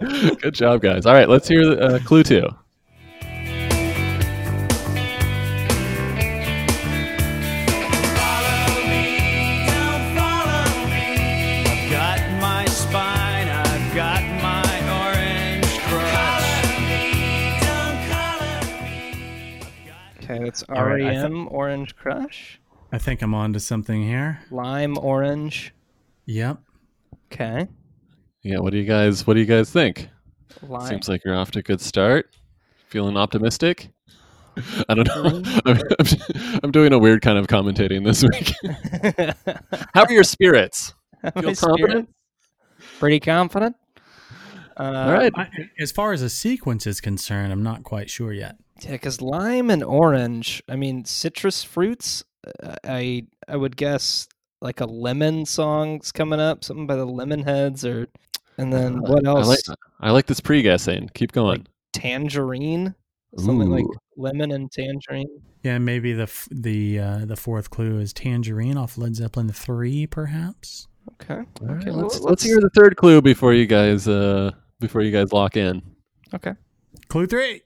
C: good job, guys. All right, let's hear uh, clue two.
B: Okay, that's
A: All right, I
B: REM Orange Crush.
A: I think I'm on to something here.
B: Lime Orange.
A: Yep.
B: Okay.
C: Yeah, what do you guys what do you guys think?
B: Lime.
C: Seems like you're off to a good start. Feeling optimistic? I don't know. I'm, I'm, I'm doing a weird kind of commentating this week. How are your spirits? Feel confident?
B: spirit- Pretty confident. Uh,
C: All right.
A: I, as far as a sequence is concerned, I'm not quite sure yet.
B: Yeah, because lime and orange. I mean, citrus fruits. uh, I I would guess like a lemon song's coming up, something by the Lemonheads, or and then what
C: I
B: else?
C: like I like this pre-guessing. Keep going.
B: tangerine, something like lemon and tangerine.
A: Yeah, maybe the the uh, the fourth clue is Tangerine off Led Zeppelin three, perhaps.
B: Okay.
C: All right,
B: Okay.
C: let's,
B: well,
C: let's hear the third clue before you guys uh before you guys lock in.
B: Okay.
A: Clue three.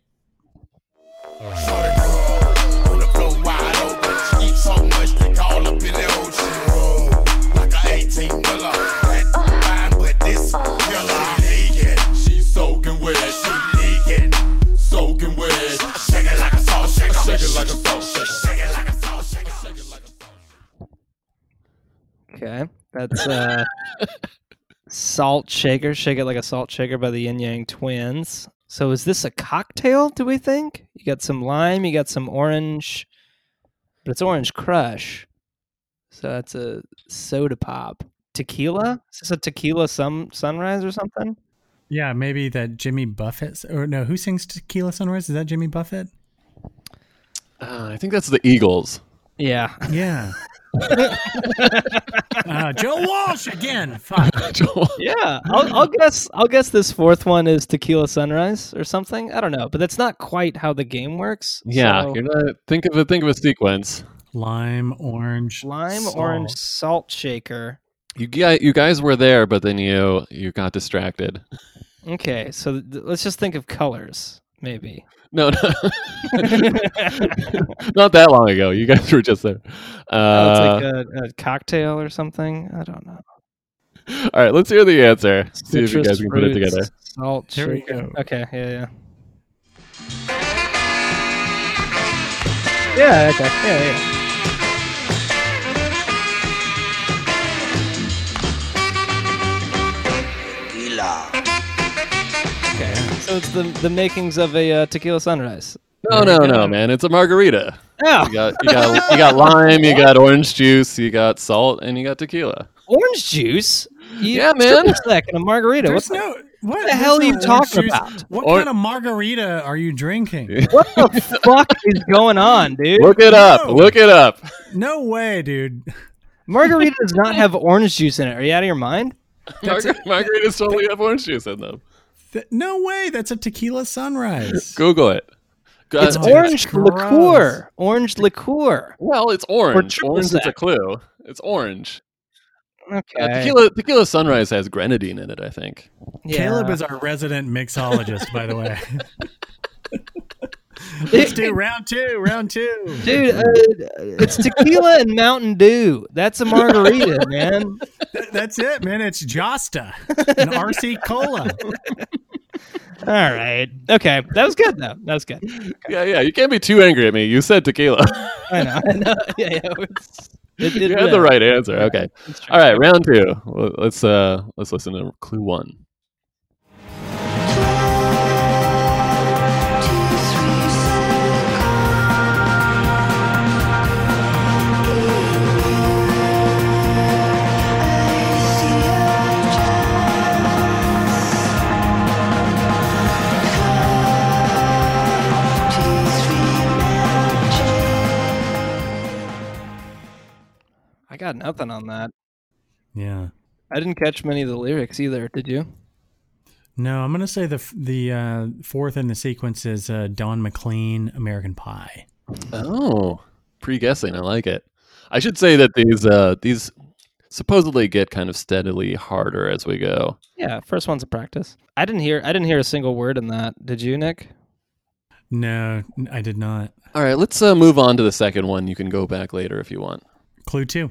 B: Okay. That's uh Salt Shaker, Shake It Like a Salt Shaker by the Ying Yang Twins. So is this a cocktail, do we think? You got some lime, you got some orange, but it's orange crush. So that's a soda pop. Tequila? Is this a tequila some sunrise or something?
A: Yeah, maybe that Jimmy Buffett or no, who sings Tequila Sunrise? Is that Jimmy Buffett?
C: Uh, I think that's the Eagles.
B: Yeah.
A: Yeah. uh, Joe Walsh again. Fuck.
B: Yeah. I'll, I'll guess I'll guess this fourth one is Tequila Sunrise or something. I don't know, but that's not quite how the game works.
C: Yeah,
B: So-
C: you're not think of a think of a sequence.
A: Lime, orange,
B: lime
A: salt.
B: orange salt shaker
C: You guys, you guys were there, but then you you got distracted.
B: okay so th- let's just think of colors maybe
C: No, no. not that long ago. You guys were just there.
B: oh,
C: Uh,
B: it's like a, a cocktail or something i don't know
C: all right, let's hear the answer. See if you guys can put it together.
B: salt
A: Here we go.
B: okay yeah yeah yeah okay yeah yeah it's the the makings of a uh, tequila sunrise.
C: No, no, no, man. It's a margarita.
B: Oh,
C: You got you got you got lime, you got orange juice, you got salt, and you got tequila.
B: orange juice. You,
C: Yeah, man.
B: Triple sec and a margarita.
A: There's
B: What the,
A: no. What
B: the hell are you
A: there's no orange
B: talking
A: juice.
B: about?
A: What
C: Or-
A: kind of margarita are you drinking?
B: what the fuck is going on, dude?
C: Look it up.
A: No.
C: Look it up.
A: No way, dude.
B: Margarita does not have orange juice in it. Are you out of your mind?
C: Margar- margaritas totally have orange juice in them.
A: Th- no way. That's a tequila sunrise.
C: Google it. Go-
B: It's
A: Oh,
B: orange
A: gross.
B: liqueur. Orange liqueur.
C: well, it's orange.
B: triple
C: Orange is a clue. It's orange.
B: Okay.
C: Uh, tequila tequila sunrise has grenadine in it. I think.
B: Yeah.
A: Caleb is our resident mixologist, by the way. Let's do round two. Round two.
B: Dude, uh, it's tequila and Mountain Dew. That's a margarita, man.
A: That's it, man. It's Josta and RC Cola.
B: All right. Okay. That was good, though. That was good.
C: Yeah, yeah. You can't be too angry at me. You said tequila.
B: I know. I know. Yeah, yeah. It's, it, it
C: you had the right answer. Okay. All right, round two. Let's uh let's listen to clue one.
B: I got nothing on that.
A: Yeah.
B: I didn't catch many of the lyrics either. Did you?
A: No, I'm gonna say the the uh, fourth in the sequence is uh, Don McLean, American Pie.
C: Oh, pre-guessing. I like it. I should say that these uh these supposedly get kind of steadily harder as we go.
B: Yeah. First one's a practice. I didn't hear. I didn't hear a single word in that. Did you, Nick?
A: No, I did not.
C: All right, let's uh, move on to the second one. You can go back later if you want.
A: Clue two.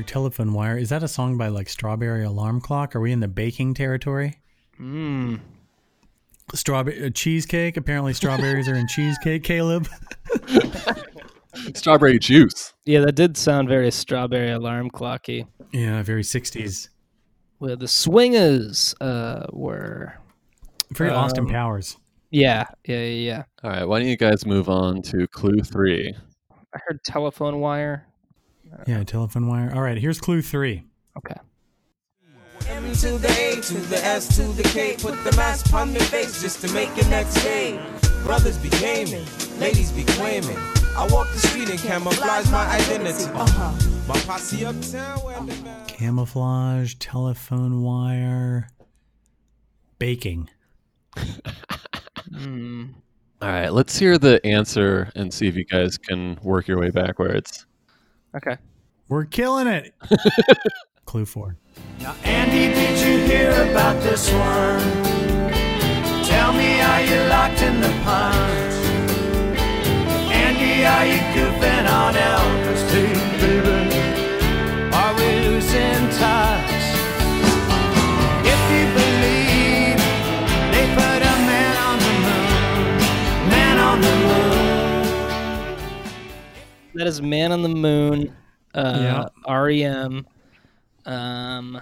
A: I heard the lyric "Telephone Wire." Is that a song by like Strawberry Alarm Clock? Are we in the baking territory?
B: Hmm.
A: Strawberry uh, cheesecake. Apparently, strawberries are in cheesecake. Caleb.
C: Strawberry juice.
B: Yeah, that did sound very strawberry alarm clocky.
A: Yeah, very '60s.
B: Where the swingers uh, were.
A: Very Austin
B: Um,
A: Powers.
B: Yeah, yeah, yeah, yeah.
C: All right, why don't you guys move on to clue three?
B: I heard telephone wire.
A: Yeah, telephone wire. All right, here's clue three.
B: Okay.
D: M to the A to the S to the K. Put the mask on your face just to make it next day. Brothers be gaming, ladies be claiming. I walk the street and camouflage my identity. Uh-huh. My posse uptown where the man-
A: Camouflage, telephone wire, baking.
B: Hmm.
C: All right, let's hear the answer and see if you guys can work your way backwards.
B: Okay.
A: We're killing it. clue four.
D: Now, Andy, did you hear about this one? Tell me, are you locked in the pond? Andy, are you goofing on Elvis too, baby? Are we losing touch?
B: That is Man on the Moon. Uh,
A: Yeah.
B: REM. Um,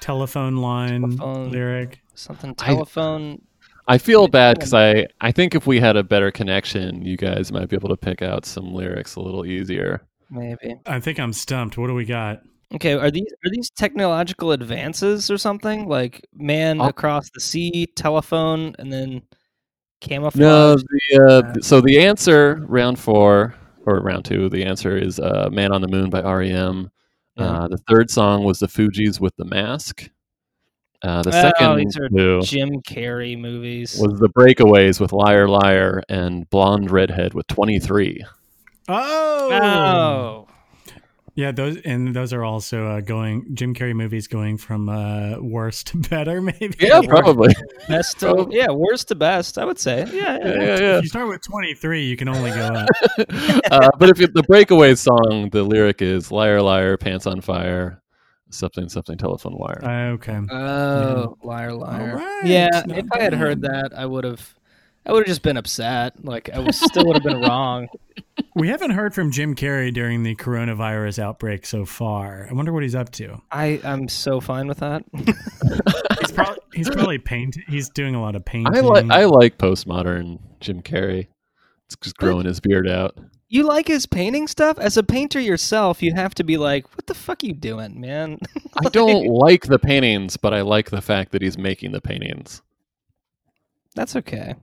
A: Telephone line
B: Telephone.
A: lyric.
B: something telephone.
C: I feel bad because I, I think if we had a better connection, you guys might be able to pick out some lyrics a little easier.
B: Maybe.
A: I think I'm stumped. What do we got?
B: Okay, are these are these technological advances or something? Like man
C: Oh.
B: across the sea, telephone, and then camouflage.
C: No, the, uh, so the answer, round four, or round two, the answer is uh, Man on the Moon by REM.
B: Yeah.
C: Uh, the third song was the Fugees with the Mask. Uh, the
B: Oh,
C: second
B: these are
C: clue
B: Jim Carrey movies.
C: was the Breakaways with Liar Liar and Blonde Redhead with 23.
A: Oh,
B: Oh,
A: yeah. Those and those are also uh, going. Jim Carrey movies going from uh, worst to better, maybe.
C: Yeah, probably.
B: best to
C: Probably.
B: yeah, worst to best. I would say. Yeah, yeah.
C: yeah, yeah, yeah.
A: If you start with 23, you can only go up.
C: uh, but if it, the breakaway song, the lyric is "Liar, liar, pants on fire." something something telephone wire.
A: Uh, okay.
B: Oh, liar, liar.
A: right,
B: Yeah,
A: not
B: if I had heard that, I would have. I would have just been upset. Like I was, still would have been wrong.
A: We haven't heard from Jim Carrey during the coronavirus outbreak so far. I wonder what he's up to.
B: I I'm so fine with that.
A: He's probably he's probably paint. He's doing a lot of painting.
C: I like I like postmodern Jim Carrey. It's just growing his beard out.
B: you like his painting stuff? As a painter yourself, you have to be like, "What the fuck you doing, man?"
C: I don't like the paintings, but I like the fact that he's making the paintings.
B: That's okay.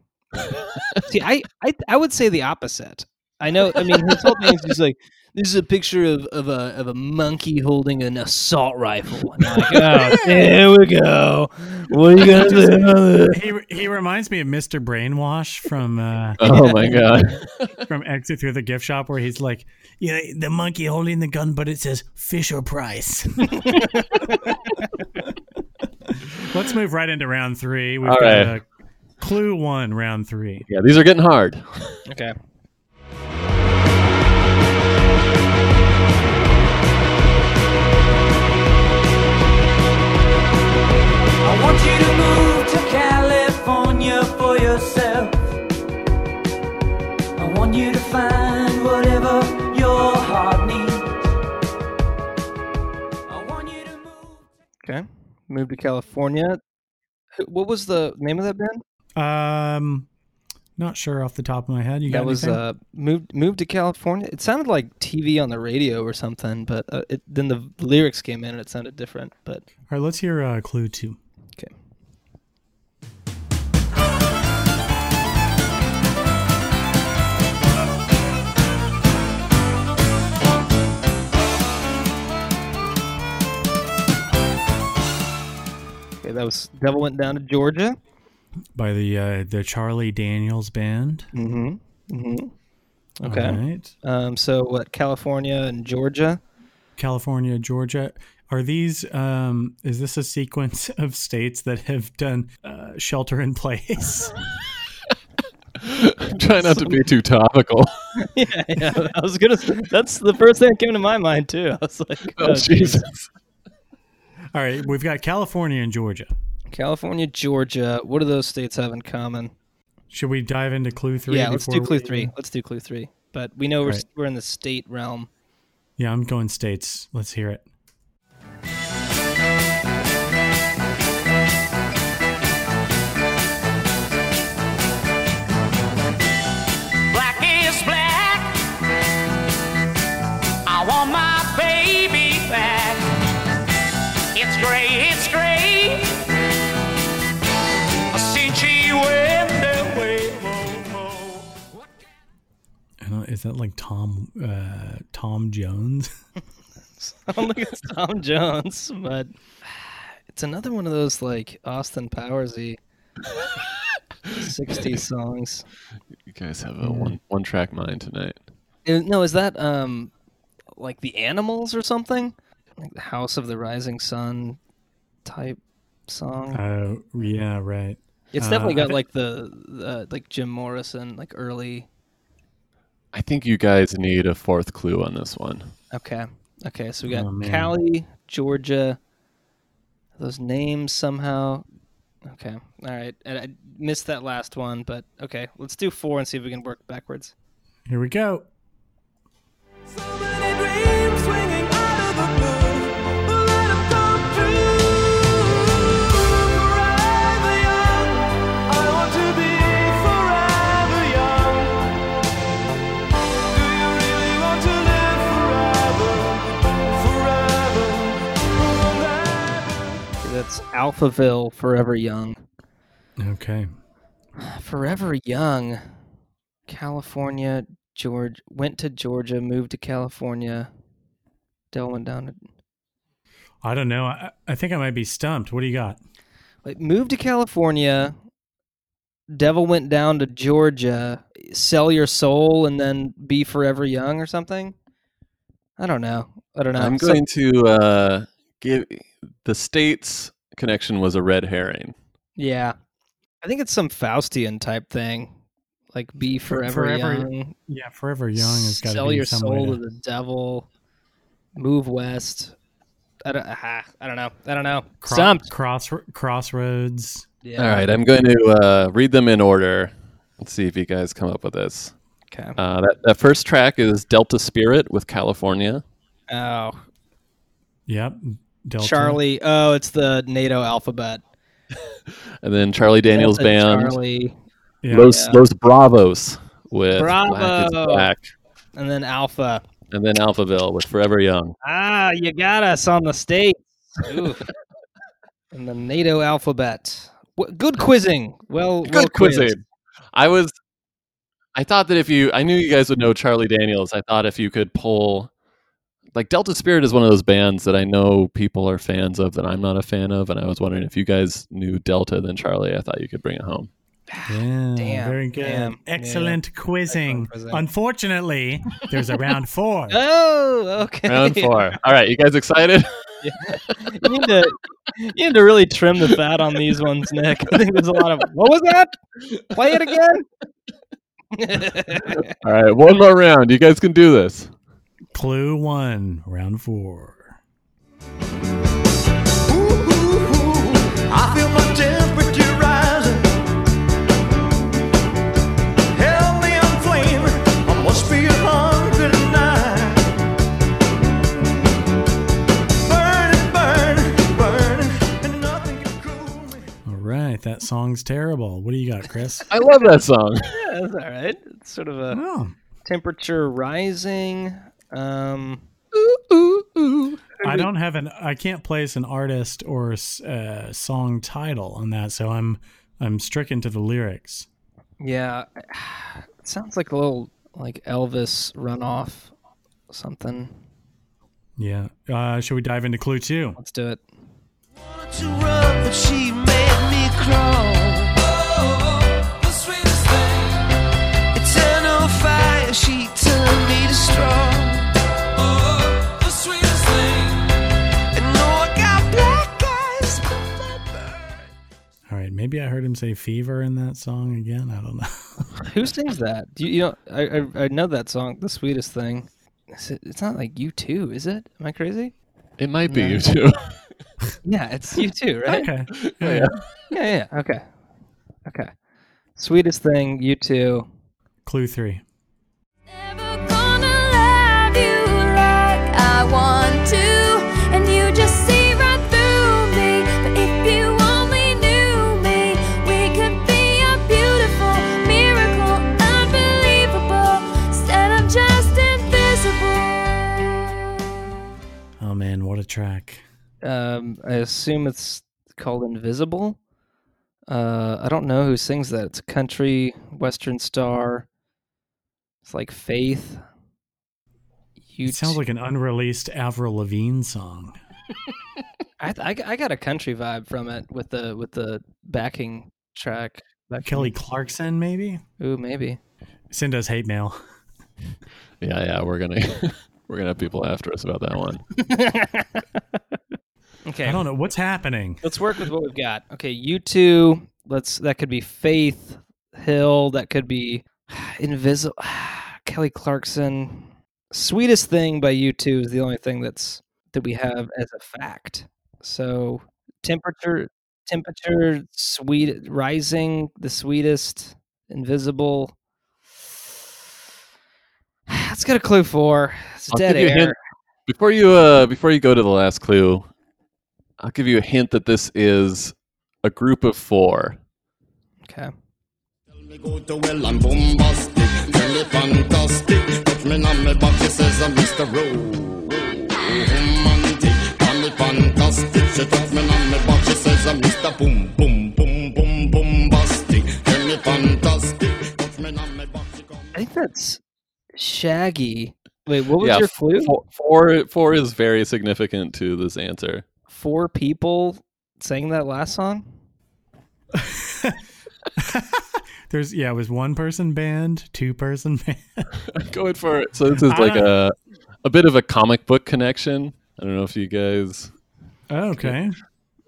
B: See, I, I I would say the opposite. I know. I mean, his whole thing is just like this is a picture of, of a of a monkey holding an assault rifle. Like, oh, there we go. What are you gonna do?
A: He he reminds me of Mr. Brainwash from uh,
C: Oh my god!
A: from Exit Through the Gift Shop, where he's like, "Yeah, the monkey holding the gun, but it says Fisher Price." Let's move right into round three. We've
C: All
A: got
C: right.
A: uh, clue one, round three.
C: Yeah, these are getting hard.
B: Okay.
D: I want you to move to California for yourself. I want you to find whatever your heart needs. I want you to move.
B: Okay. Moved to California. What was the name of that band?
A: Um, not sure off the top of my head. You got
B: that was
A: anything?
B: uh moved moved to California. It sounded like TV on the radio or something, but uh, it, then the lyrics came in and it sounded different. But
A: All right, let's hear uh, clue two.
B: okay. Okay, that was Devil Went Down to Georgia.
A: By the uh, the Charlie Daniels Band.
B: Mm-hmm. Mm-hmm. Okay.
A: All right.
B: Um, so what? California and Georgia.
A: California, Georgia. Are these? Um, is this a sequence of states that have done uh, shelter in place?
C: Try not to be too topical.
B: yeah, yeah. I was gonna. That's the first thing that came to my mind too. I was like,
C: Oh, Jesus.
A: All right, we've got California and Georgia.
B: California, Georgia. What do those states have in common?
A: Should we dive into clue three?
B: yeah, let's do clue
A: we-
B: three. Let's do clue three. But we know we're we're in the state realm.
A: Yeah, I'm going states. Let's hear it.
D: Is
A: that like Tom uh, Tom Jones?
B: I don't think it's Tom Jones, but it's another one of those like Austin Powersy 60 songs.
C: You guys have a one one track mind tonight.
B: Uh, No, is that um like the animals or something? Like the House of the Rising Sun type song.
A: Oh, yeah, right.
B: It's
A: uh,
B: definitely
A: I
B: got like the uh, like Jim Morrison like early.
C: I think you guys need a fourth clue on this one.
B: Okay. Okay, so we got
A: Oh, man.
B: Cali, Georgia. Those names somehow. Okay. All right. And I missed that last one, but okay. Let's do four and see if we can work backwards.
A: Here we go.
D: So
B: That's Alphaville, Forever Young.
A: Okay.
B: Forever Young. California, George went to Georgia, moved to California. Dell went down to
A: I don't know. I, I think I might be stumped. What do you got?
B: like moved to California. Devil went down to Georgia. Sell your soul and then be forever young or something. I don't know. I don't know.
C: I'm
B: So-
C: going to uh, give the states connection was a red herring.
B: yeah, I think it's some Faustian type thing, like be forever,
A: forever
B: young.
A: Yeah, Forever Young has got to
B: Sell
A: be
B: your soul to
A: to-
B: the devil. Move west. I don't. ah, I don't know. I don't know.
A: Cro-
B: Stumped.
A: Cross crossroads.
B: Yeah.
C: All right, I'm going to uh, read them in order. Let's see if you guys come up with this.
B: Okay.
C: Uh, that, that first track is Delta Spirit with California.
B: Oh,
A: Yep. Delta.
B: Charlie. Oh, it's the NATO alphabet.
C: And then Charlie Daniels
B: Delta
C: Band,
B: Charlie,
A: Yeah.
C: Los,
B: Yeah.
C: Los Bravos with Black
B: Bravo.
C: Black.
B: and then Alpha.
C: And then Alphaville with Forever Young.
B: Ah, you got us on the state. Ooh. and the NATO alphabet. Good quizzing. Well, well
C: Good
B: quizzed.
C: quizzing. I was, I thought that if you, I knew you guys would know Charlie Daniels. I thought if you could pull, like Delta Spirit is one of those bands that I know people are fans of that I'm not a fan of, and I was wondering if you guys knew Delta than Charlie. I thought you could bring it home.
A: Yeah,
B: Damn,
A: very good.
B: damn,
A: Excellent quizzing.
B: quizzing.
A: Unfortunately, there's a round four.
B: Oh, okay.
C: Round four. All right, you guys excited? Yeah.
B: you need to you need to really trim the fat on these ones, Nick. I think there's a lot of what was that? Play it again.
C: All right, one more round. You guys can do this.
A: Clue one, round four.
D: I feel my temperature rising. Help me, I'm flaming. I must be a hundred and nine. Burning, burning, burning, and nothing can cool me.
A: All right, that song's terrible. What do you got, Chris?
C: I love that song.
B: yeah, that's all right. It's sort of a
A: Oh,
B: temperature rising. Um,
A: I don't have an. I can't place an artist or s- uh, song title on that, so I'm I'm stricken to the lyrics.
B: yeah, it sounds like a little like Elvis runoff something.
A: Yeah. Uh, should we dive into clue two?
B: Let's do it.
D: Too rough, but she made me crawl. the sweetest thing. Eternal fire, she turned me to straw.
A: Maybe I heard him say "fever" in that song again. I don't know.
B: Who sings that? Do you, you know? I, I I know that song, "The Sweetest Thing." Is it, it's not like U2, is it? Am I crazy?
C: It might be
B: No.
C: U2.
B: Yeah, it's U2, right?
A: okay.
C: yeah.
B: Yeah, yeah. Okay, okay. Sweetest thing, U2.
A: Clue three.
J: Never gonna love you like I want
A: track!
B: Um, I assume it's called Invisible. Uh, I don't know who sings that. It's a country western star. It's like Faith. You
A: It sounds like an unreleased Avril Lavigne song.
B: I, I, I got a country vibe from it with the with the backing track. Backing-
A: Kelly Clarkson, maybe.
B: Ooh, maybe.
A: Send us hate mail.
C: Yeah, yeah, we're gonna we're gonna have people after us about that one.
B: Okay.
A: I don't know what's happening.
B: Let's work with what we've got. Okay, you two. Let's. That could be Faith Hill. That could be Invisible. Kelly Clarkson. Sweetest thing by U2 is the only thing that's that we have as a fact. So temperature, temperature, sweet, rising, the sweetest, invisible. Let's get a clue four. It's
C: I'll
B: dead
C: give you a
B: air.
C: hint. Before you uh before you go to the last clue, I'll give you a hint that this is a group of four.
B: Okay.
E: Me go to well and bombastic, tell me fantastic. Touch me on me back, she says I'm Mr. Romantic, call me fantastic. She touch me on me back, she says I'm Mr. Boom Boom Boom Boom Bombastic. Tell me fantastic, touch me on me back, she call me.
B: I think that's Shaggy. Wait, what was
C: yeah,
B: your
C: f-
B: clue?
C: Four, four four is very significant to this answer.
B: four people sang that last song?
A: There's yeah, it was one person band, two person band.
C: I'm going for it. So this is like a a bit of a comic book connection. I don't know if you guys
A: okay.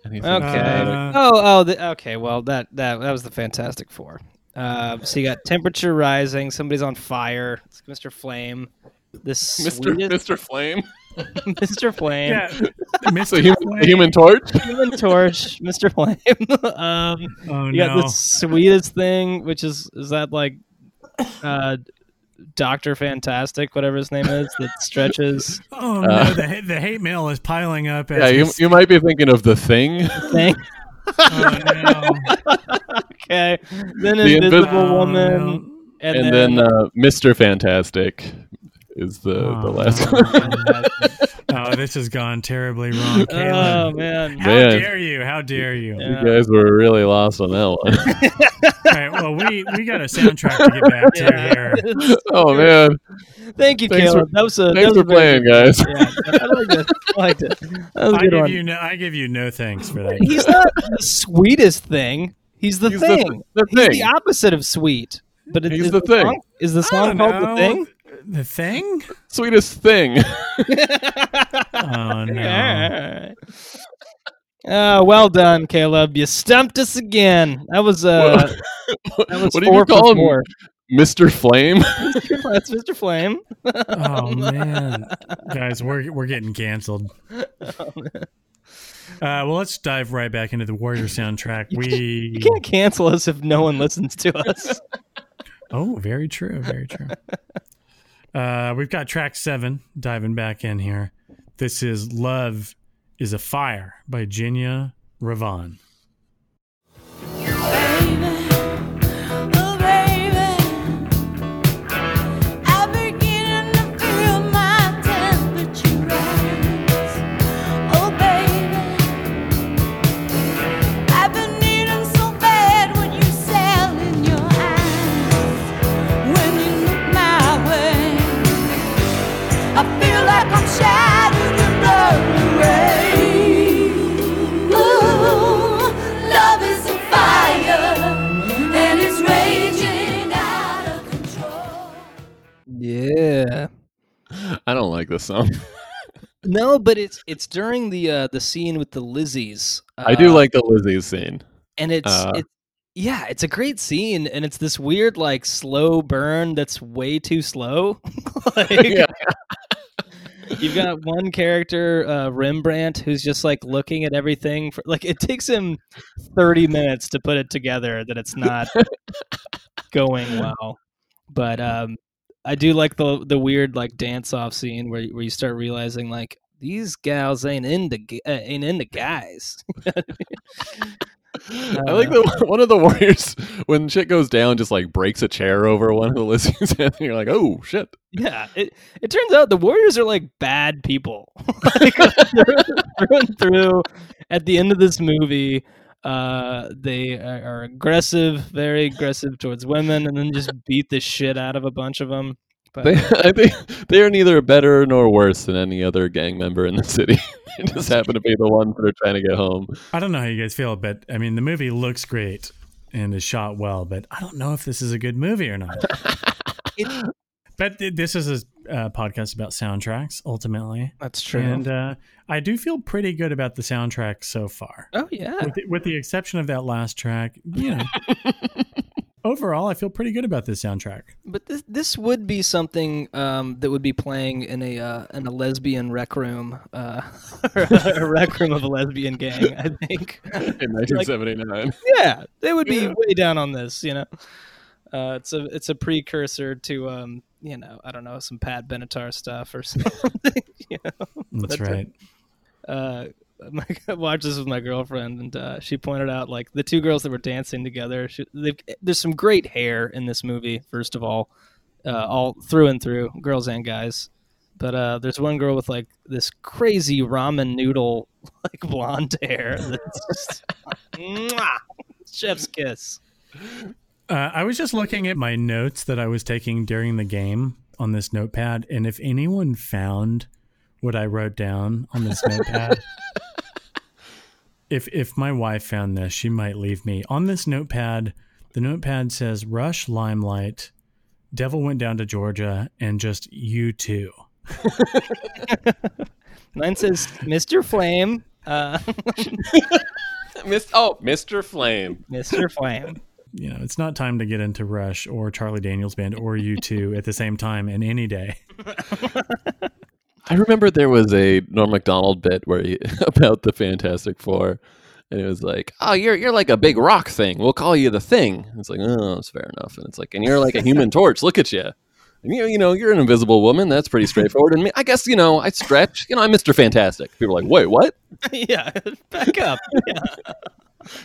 C: anything
B: Okay.
A: Uh,
B: oh, oh, the, okay. Well, that that that was the Fantastic Four. Uh, so you got temperature rising. Somebody's on fire. It's Mr. Flame. This
C: Mr.
B: sweetest-
C: Mr. Flame.
B: Mr. Flame.
A: Yeah,
C: The
A: Mr.
C: human,
A: Flame.
C: human torch.
B: Human Torch, Mr. Flame. um,
A: Oh
B: you got
A: no!
B: the sweetest thing, which is is that like uh, Doctor Fantastic, whatever his name is, that stretches
A: Oh no!
C: Uh,
A: the the hate mail is piling up. As
C: Yeah, you, you might be thinking of the thing.
B: thing.
A: oh, no.
B: Okay, then
C: The
B: Invisible
C: invis-
A: Oh,
B: Woman,
A: no.
B: and,
C: and then uh, Mr. Fantastic is the, the
A: Oh,
C: last
A: no.
C: one.
A: oh, this has gone terribly wrong,
B: oh
A: Caleb.
B: man,
A: How
C: Man.
A: dare you? How dare you?
B: Yeah.
C: You guys were really lost on that one.
A: All right, well, we we got a soundtrack to get back to here.
C: oh man,
B: Thank you,
C: Thanks
B: Caleb.
C: for-
B: that was a that
C: thanks
B: was a
C: for playing,
B: good-
C: guys.
B: Yeah, I liked it. I liked it. That was a
A: I
B: good
A: give
B: one.
A: you no, I give you no thanks for that.
B: He's not the sweetest thing. He's the
C: He's
B: thing.
C: the
B: He's
C: thing.
B: the opposite of sweet. But it,
C: He's
B: is
C: the thing.
B: Song, is the song called
A: know.
B: the thing?
A: The thing?
C: sweetest thing.
A: Oh no!
B: Yeah. Uh, well done, Caleb. You stumped us again. That was uh,
C: what
B: that was
C: did
B: four
C: you call him?
B: four.
C: Mr. Flame?
B: That's Mr. Flame.
A: Oh man, guys, we're we're getting canceled. Uh, well, let's dive right back into the Warrior soundtrack. We
B: You can't cancel us if no one listens to us.
A: oh, very true, very true. Uh, we've got track seven diving back in here. This is "Love Is a Fire" by Genya Ravan.
B: Yeah.
C: I don't like this song.
B: No, but it's it's during the uh, the scene with the Lizzies.
C: I do
B: Uh,
C: like the Lizzie scene.
B: and it's
C: uh,
B: it's yeah, it's a great scene, and it's this weird like slow burn that's way too slow. like,
C: Yeah.
B: You've got one character, uh, Rembrandt, who's just like looking at everything. For, like it takes him thirty minutes to put it together that it's not going well. But um, I do like the the weird like dance off scene where where you start realizing like these gals ain't into uh, ain't into guys.
C: I like the one of the warriors when shit goes down, just like breaks a chair over one of the Lizzie's, and you're like, "Oh shit!"
B: Yeah, it it turns out the Warriors are like bad people. like, through and through. At the end of this movie, uh, they are, are aggressive, very aggressive towards women, and then just beat the shit out of a bunch of them. But
C: They, I think they are neither better nor worse than any other gang member in the city. they just happen to be the ones that are trying to get home.
A: I don't know how you guys feel, but I mean, the movie looks great and is shot well, but I don't know if this is a good movie or not. but th- this is a uh, podcast about soundtracks, ultimately.
B: that's true.
A: And uh, I do feel pretty good about the soundtrack so far.
B: oh yeah,
A: With the, with the exception of that last track, you know. overall, I feel pretty good about this soundtrack.
B: but this this would be something um, that would be playing in a uh, in a lesbian rec room, uh, a rec room of a lesbian gang. I think.
C: In 1979,
B: yeah, they would be way down on this. You know, uh, it's a it's a precursor to um, you know, I don't know, some Pat Benatar stuff or something. you know,
A: That's
B: But, uh,
A: right.
B: uh, my, I watched this with my girlfriend, and uh, she pointed out like the two girls that were dancing together. She, there's some great hair in this movie. First of all, uh, all through and through, girls and guys. But uh, there's one girl with like this crazy ramen noodle like blonde hair. That's just Mwah! chef's kiss.
A: Uh, I was just looking at my notes that I was taking during the game on this notepad, and if anyone found what I wrote down on this notepad, if if my wife found this, she might leave me. On this notepad, the notepad says "Rush Limelight," "Devil Went Down to Georgia," and just "You Too."
B: Mine says Mr. Flame. Uh,
C: Miss, oh, Mr. Flame.
B: Mr. Flame.
A: You know, it's not time to get into Rush or Charlie Daniels Band or U2 at the same time and any day.
C: I remember there was a Norm Macdonald bit where he about the Fantastic Four, and it was like, "Oh, you're you're like a big rock thing. We'll call you the Thing." It's like, "Oh, that's fair enough." And it's like, "And you're like a Human Torch. Look at you." And you, you know, you're an invisible woman. That's pretty straightforward. And I guess, you know, I stretch. You know, I'm Mr. Fantastic. People are like, wait, what?
B: yeah, back up. Yeah.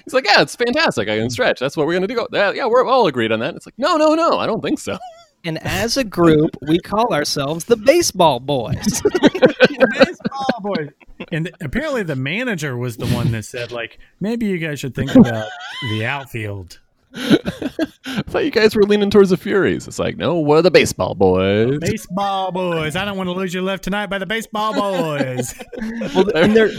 C: He's like, yeah, it's fantastic. I can mm. stretch. That's what we're going to do. Yeah, yeah, we're all agreed on that. It's like, no, no, no, I don't think so.
B: And as a group, we call ourselves the Baseball Boys.
A: baseball boys. And apparently, the manager was the one that said, like, maybe you guys should think about the outfield.
C: I thought you guys were leaning towards the Furies. It's like, no, we're the baseball boys.
A: Baseball boys. I don't want to lose your left tonight by the baseball boys.
B: well, and there,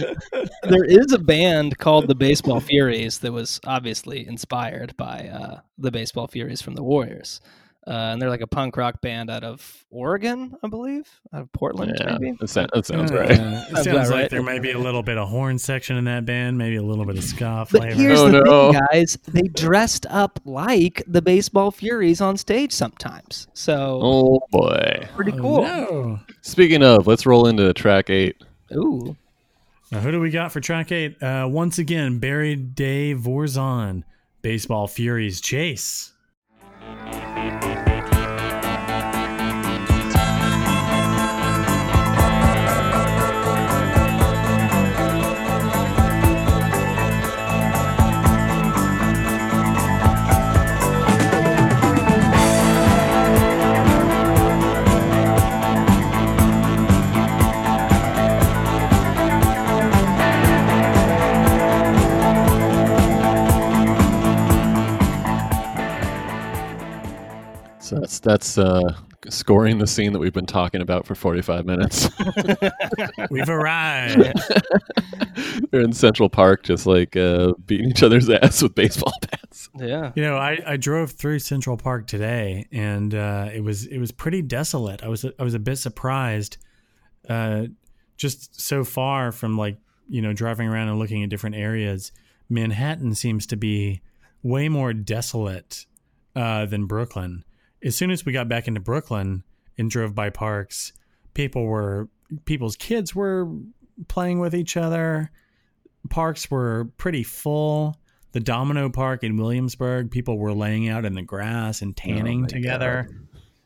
B: there is a band called the Baseball Furies that was obviously inspired by uh, the Baseball Furies from the Warriors. Uh, and they're like a punk rock band out of Oregon, I believe, out of Portland,
C: Yeah,
B: maybe.
C: that, sound, that sounds
A: Uh,
C: right.
A: It
B: Sounds
A: sounds like
B: right.
A: there might be a little bit of horn section in that band, maybe a little bit of ska flavor.
B: But
A: flavor.
B: here's
C: Oh,
B: the
C: no.
B: thing, guys: they dressed up like the Baseball Furies on stage sometimes. So
C: Oh, boy.
B: pretty
A: Oh,
B: cool.
A: no.
C: Speaking of, let's roll into track eight.
B: Ooh,
A: Now, who do we got for track eight? Uh, once again, Barry De Vorzon, Baseball Furies Chase.
C: So that's that's uh, scoring the scene that we've been talking about for 45 minutes.
A: We've arrived.
C: They're in Central Park, just like uh, beating each other's ass with baseball bats.
B: yeah.
A: You know, I, I drove through Central Park today, and uh, it was it was pretty desolate. I was I was a bit surprised, uh, just so far from like you know driving around and looking at different areas. Manhattan seems to be way more desolate uh, than Brooklyn. As soon as we got back into Brooklyn and drove by parks, people were people's kids were playing with each other. Parks were pretty full. The Domino Park in Williamsburg, people were laying out in the grass and tanning
C: my
A: together.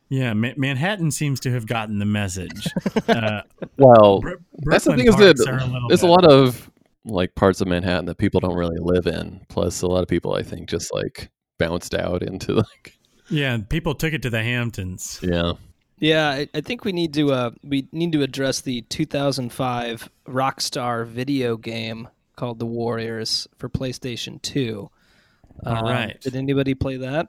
A: Yeah, Ma- Manhattan seems to have gotten the message. Uh,
C: Well,
A: Bro-
C: that's the
A: Brooklyn
C: thing is
A: parks
C: that
A: are a little
C: there's a lot of like parts of Manhattan that people don't really live in. Plus, a lot of people I think just like bounced out into like
A: Yeah, people took it to the Hamptons.
C: yeah.
B: Yeah, I, I think we need to uh, we need to address the 2005 Rockstar video game called The Warriors for PlayStation 2.
A: All
B: Um,
A: right.
B: Did anybody play that?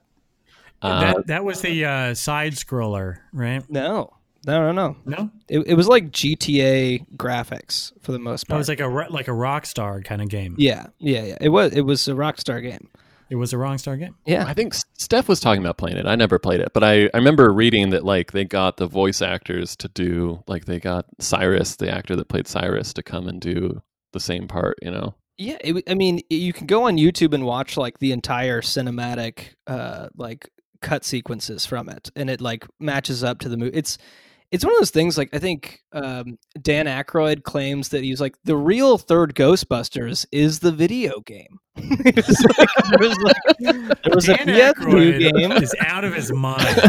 C: Uh,
A: that that was the uh, side scroller, right?
B: No, no, no, no.
A: No,
B: It, it was like GTA graphics for the most part.
A: it was like a like a Rockstar kind of game.
B: yeah, yeah, yeah. It was it was a Rockstar game.
A: It was a Rockstar game.
B: Yeah,
C: I think Steph was talking about playing it. I never played it, but I, I remember reading that like they got the voice actors to do like they got Cyrus, the actor that played Cyrus, to come and do the same part. You know,
B: Yeah, it, I mean, you can go on YouTube and watch like the entire cinematic, uh, like cut sequences from it, and it like matches up to the movie. It's it's one of those things. Like I think um, Dan Aykroyd claims that he's like the real third Ghostbusters is the video game. It was like- there was like there was a
A: Dan
B: PS2
A: Aykroyd
B: game.
A: is out of his mind.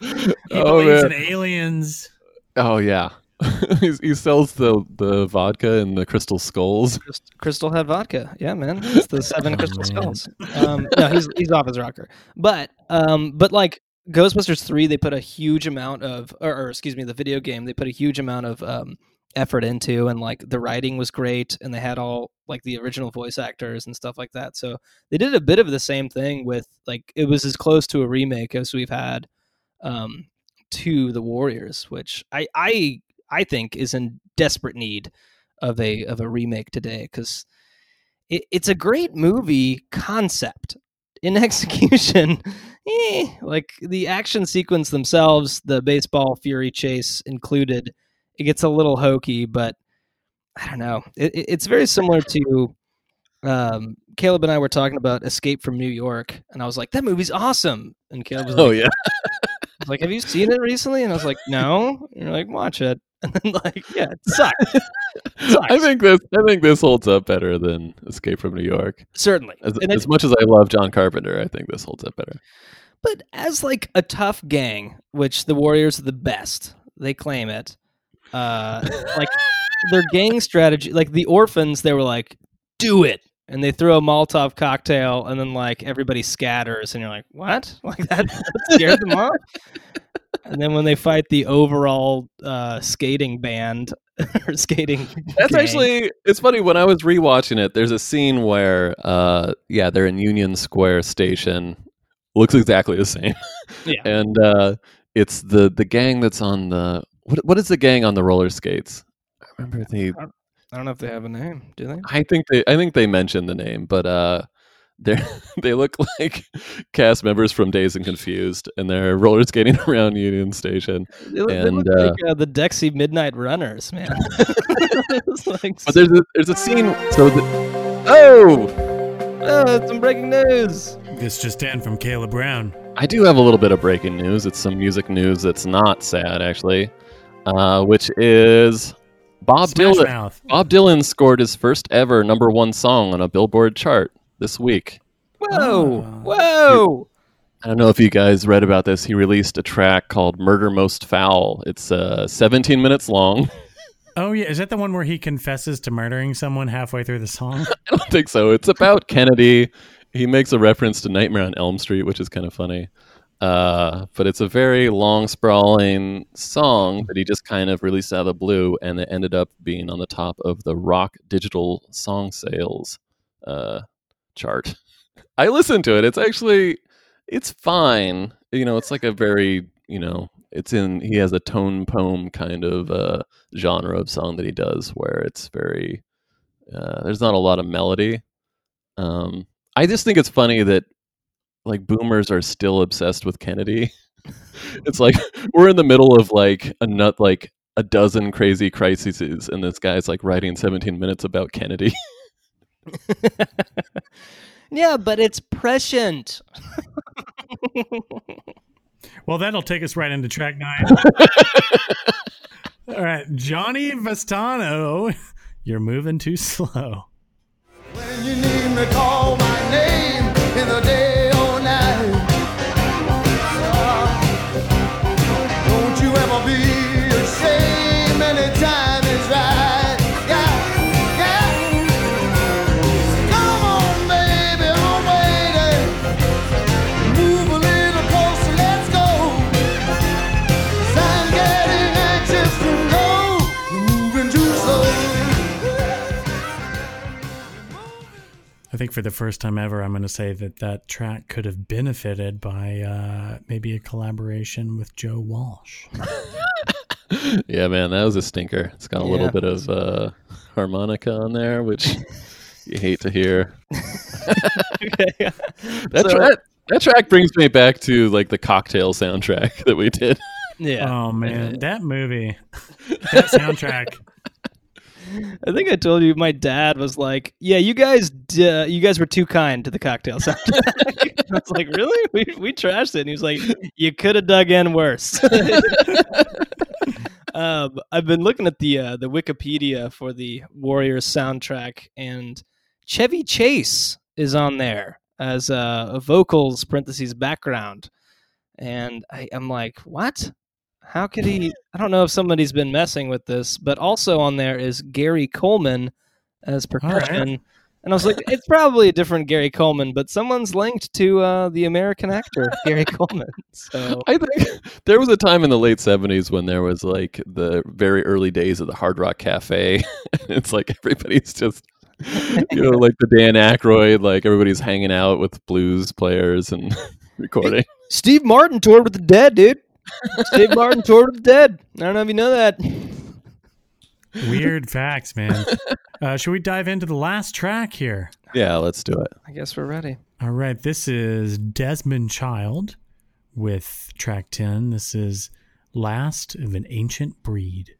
A: he
C: Oh,
A: believes
C: man.
A: in aliens.
C: oh yeah, he sells the the vodka and the crystal skulls.
B: Crystal- Crystal Head vodka. Yeah, man. It's the seven
A: Oh,
B: crystal
A: man.
B: skulls. Um, no, he's he's off his rocker. But um, but like Ghostbusters three, they put a huge amount of, or, or excuse me, the video game, they put a huge amount of um effort into, and like the writing was great, and they had all like the original voice actors and stuff like that. So they did a bit of the same thing with like it was as close to a remake as we've had um to the Warriors, which I I I think is in desperate need of a of a remake today because it, it's a great movie concept in execution eh, like the action sequence themselves the baseball fury chase included it gets a little hokey but i don't know it, it- it's very similar to um, caleb and i were talking about escape from new york and i was like that movie's awesome and caleb was like
C: Oh yeah,
B: was like, "Have you seen it recently?" And I was like, "No." And you're like, "Watch it." And then like, yeah, it sucks.
C: I think this I think this holds up better than Escape from New York.
B: Certainly.
C: As,
B: And
C: as much as I love John Carpenter, I think this holds up better.
B: But as like a tough gang, which the Warriors are the best, they claim it. Uh, like their gang strategy, like the orphans, they were like, "Do it," and they throw a Molotov cocktail, and then like everybody scatters, and you're like, "What?" Like that, that scared them off. And then when they fight the overall uh, skating band or skating,
C: That's
B: gang,
C: actually it's funny when I was rewatching it. There's a scene where, uh, yeah, they're in Union Square Station. Looks exactly the same.
B: Yeah.
C: and uh, it's the the gang that's on the what what is the gang on the roller skates? I remember the
B: I don't know if they have a name. Do they?
C: I think they I think they mentioned the name, but uh, they they look like cast members from Dazed and Confused, and they're roller skating around Union Station.
B: They look, they
C: and
B: look
C: uh,
B: like uh, the Dexy Midnight Runners, man. Like
C: but there's a there's a scene. So the, oh.
B: Oh, some breaking news.
A: This just in from Caleb Brown.
C: I do have a little bit of breaking news. It's some music news that's not sad, actually, uh, which is Bob
A: Smash
C: Dylan.
A: Mouth.
C: Bob Dylan scored his first ever number one song on a Billboard chart this week.
B: Whoa, whoa!
C: I don't know if you guys read about this. He released a track called "Murder Most Foul." It's uh, 17 minutes long.
A: Oh yeah, is that the one where he confesses to murdering someone halfway through the song?
C: I don't think so. It's about Kennedy. He makes a reference to Nightmare on Elm Street, which is kind of funny. Uh, but it's a very long, sprawling song that he just kind of released out of the blue, and it ended up being on the top of the rock digital song sales uh, chart. I listened to it. It's actually it's fine. You know, it's like a very you know, it's in he has a tone poem kind of uh, genre of song that he does where it's very uh, there's not a lot of melody. Um, I just think it's funny that like boomers are still obsessed with Kennedy. it's like we're in the middle of like a nut like a dozen crazy crises, and this guy's like writing 17 minutes about Kennedy.
B: Yeah, but it's prescient.
A: Well, that'll take us right into track nine. All right, Johnny Vastano, you're moving too slow.
E: When you need me, call my name
A: I think for the first time ever, I'm going to say that that track could have benefited by uh, maybe a collaboration with Joe Walsh.
C: yeah, man, that was a stinker. It's got a
B: Yeah.
C: little bit of uh, harmonica on there, which you hate to hear. that,
B: So-
C: track, that track brings me back to like the cocktail soundtrack that we did.
B: Yeah.
A: Oh man, that movie, that soundtrack.
B: I think I told you my dad was like, "Yeah, you guys, uh, you guys were too kind to the cocktail soundtrack." I was like, "Really? We we trashed it." And he was like, "You could have dug in worse." um, I've been looking at the uh, the Wikipedia for the Warriors soundtrack, and Chevy Chase is on there as uh, a vocals parentheses background, and I, I'm like, "What? How could he? I don't know if somebody's been messing with this, but also on there is Gary Coleman as percussion. And I was like, it's probably a different Gary Coleman, but someone's linked to uh, the American actor Gary Coleman. So
C: I think there was a time in the late seventies when there was like the very early days of the Hard Rock Cafe. it's like everybody's just you know, like the Dan Aykroyd, like everybody's hanging out with blues players and recording.
B: Steve Martin toured with the Dead, dude. Steve Martin toured with the Dead. I don't know if you know that.
A: Weird facts, man. Uh, should we dive into the last track here?
C: Yeah, let's do it.
B: I guess we're ready.
A: All right, this is Desmond Child with track 10. This is Last of an Ancient Breed.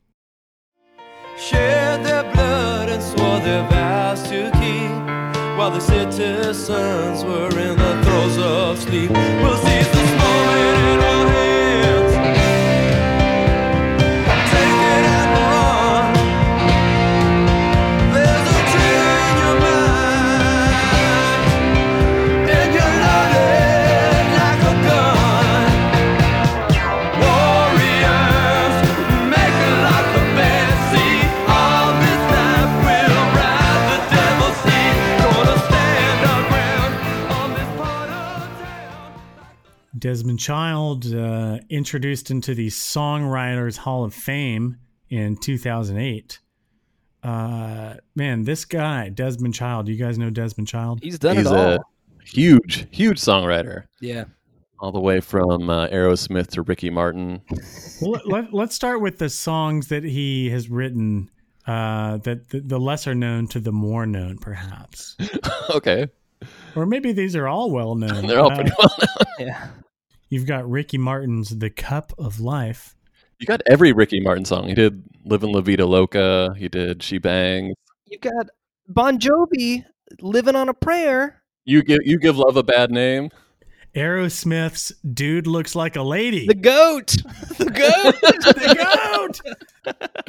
D: Shed their blood and swore their vows to keep while the citizens were in the throes of sleep. We'll seize this moment
A: Desmond Child uh, introduced into the Songwriters Hall of Fame in 2008. Uh, man, this guy, Desmond Child, you guys know Desmond Child?
B: He's done
C: He's
B: it all.
C: a huge, huge songwriter,
B: yeah.
C: all the way from uh, Aerosmith to Ricky Martin.
A: Well, let, let's start with the songs that he has written. Uh, that the, the lesser known to the more known, perhaps,
C: okay,
A: or maybe these are all well known.
C: they're all
A: Uh,
C: pretty well known.
B: Yeah.
A: You've got Ricky Martin's "The Cup of Life."
C: You got every Ricky Martin song. He did "Livin' La Vida Loca." He did "She Bangs."
B: You got Bon Jovi living on a prayer.
C: You give you give love a bad name.
A: Aerosmith's "Dude Looks Like a Lady."
B: The goat. The goat.
A: the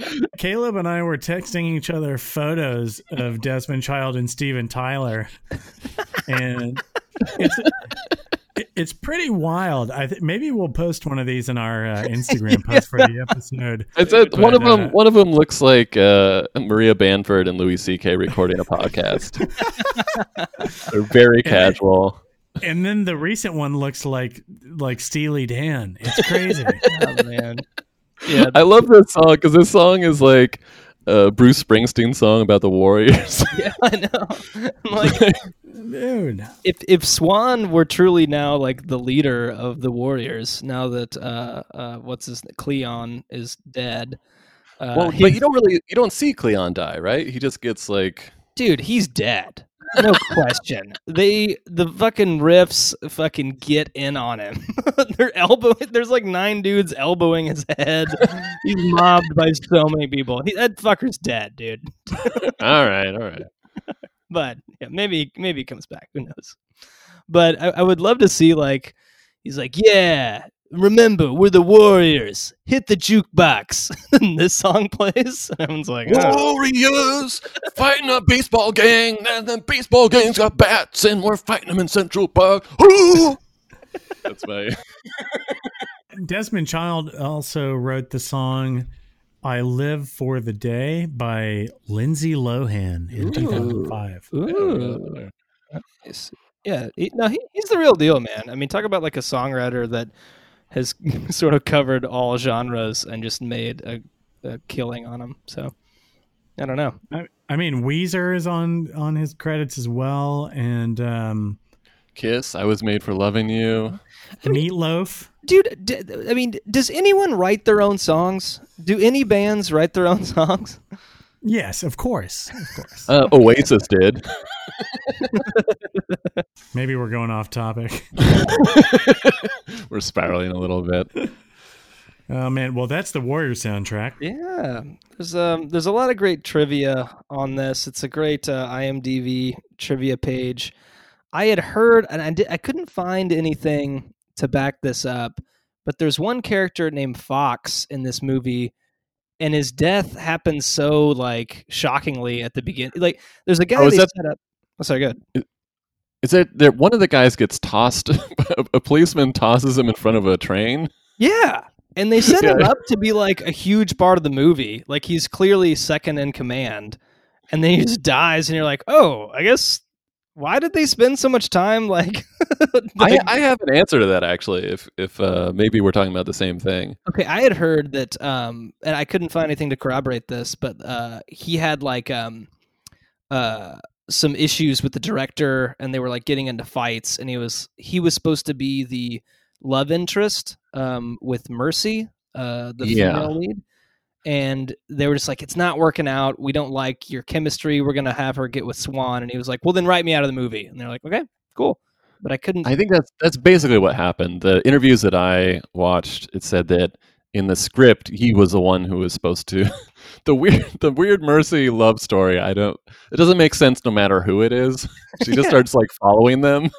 A: goat. Caleb and I were texting each other photos of Desmond Child and Steven Tyler, and it's it's pretty wild. I th- maybe we'll post one of these in our uh, Instagram post for the episode.
C: It's a, one of
A: But,
C: them.
A: uh,
C: One of them looks like uh, Maria Bamford and Louis C.K. recording a podcast. They're very casual.
A: and then the recent one looks like like Steely Dan. It's crazy.
B: oh man. Yeah.
C: I love this song because this song is like a Bruce Springsteen song about the Warriors.
B: Yeah, I know. I'm like,
A: Dude.
B: if if Swan were truly now like the leader of the Warriors, now that uh, uh, what's his Cleon is dead, uh,
C: well, but you don't really you don't see Cleon die, right? He just gets like
B: dude, he's dead. No question. They the fucking riffs fucking get in on him. They're elbowing. There's like nine dudes elbowing his head. He's mobbed by so many people. He, that fucker's dead, dude.
C: all right, all right.
B: but yeah, maybe maybe he comes back. Who knows? But I, I would love to see like he's like, yeah, remember we're the Warriors. Hit the jukebox. and this song plays. And everyone's like, oh.
G: Warriors fighting a baseball gang, and the baseball gang's got bats, and we're fighting them in Central Park. Ooh!
C: That's my
A: Desmond Child also wrote the song I Live for the Day by Lindsay Lohan in 2005.
B: Ooh. Nice. Yeah, he, no, he, he's the real deal, man. I mean, talk about like a songwriter that has sort of covered all genres and just made a, a killing on them. So I don't know.
A: I, I mean, Weezer is on on his credits as well, and um,
C: kiss. I was made for loving you.
A: Meatloaf.
B: dude d- i mean does anyone write their own songs do any bands write their own songs
A: Yes, of course, of course.
C: Uh, Oasis did.
A: Maybe we're going off topic.
C: We're spiraling a little bit.
A: Oh man, well that's the Warrior soundtrack.
B: yeah there's um there's a lot of great trivia on this it's a great uh, imdb trivia page i had heard and I, did, I couldn't find anything to back this up but there's one character named fox in this movie and his death happens so like shockingly at the beginning like there's a guy
C: Oh, is that-
B: set up oh sorry good
C: Is it there? One of the guys gets tossed. a policeman tosses him in front of a train.
B: Yeah. And they set him up to be like a huge part of the movie. Like he's clearly second in command. And then he just dies and you're like, "Oh, I guess why did they spend so much time like,
C: I, I have an answer to that actually. If if uh, maybe we're talking about the same thing.
B: Okay, I had heard that um and I couldn't find anything to corroborate this, but uh he had like um uh some issues with the director and they were like getting into fights and he was he was supposed to be the love interest um with Mercy, uh the
C: Yeah.
B: female lead. And they were just like, it's not working out. We don't like your chemistry. We're gonna have her get with Swan. And he was like, well, then write me out of the movie. And they're like, okay, cool. But I couldn't.
C: I think that's that's basically what happened. The interviews that I watched, it said that in the script he was the one who was supposed to. the weird the weird Mercy love story. I don't. It doesn't make sense no matter who it is. She just
B: Yeah.
C: starts like following them.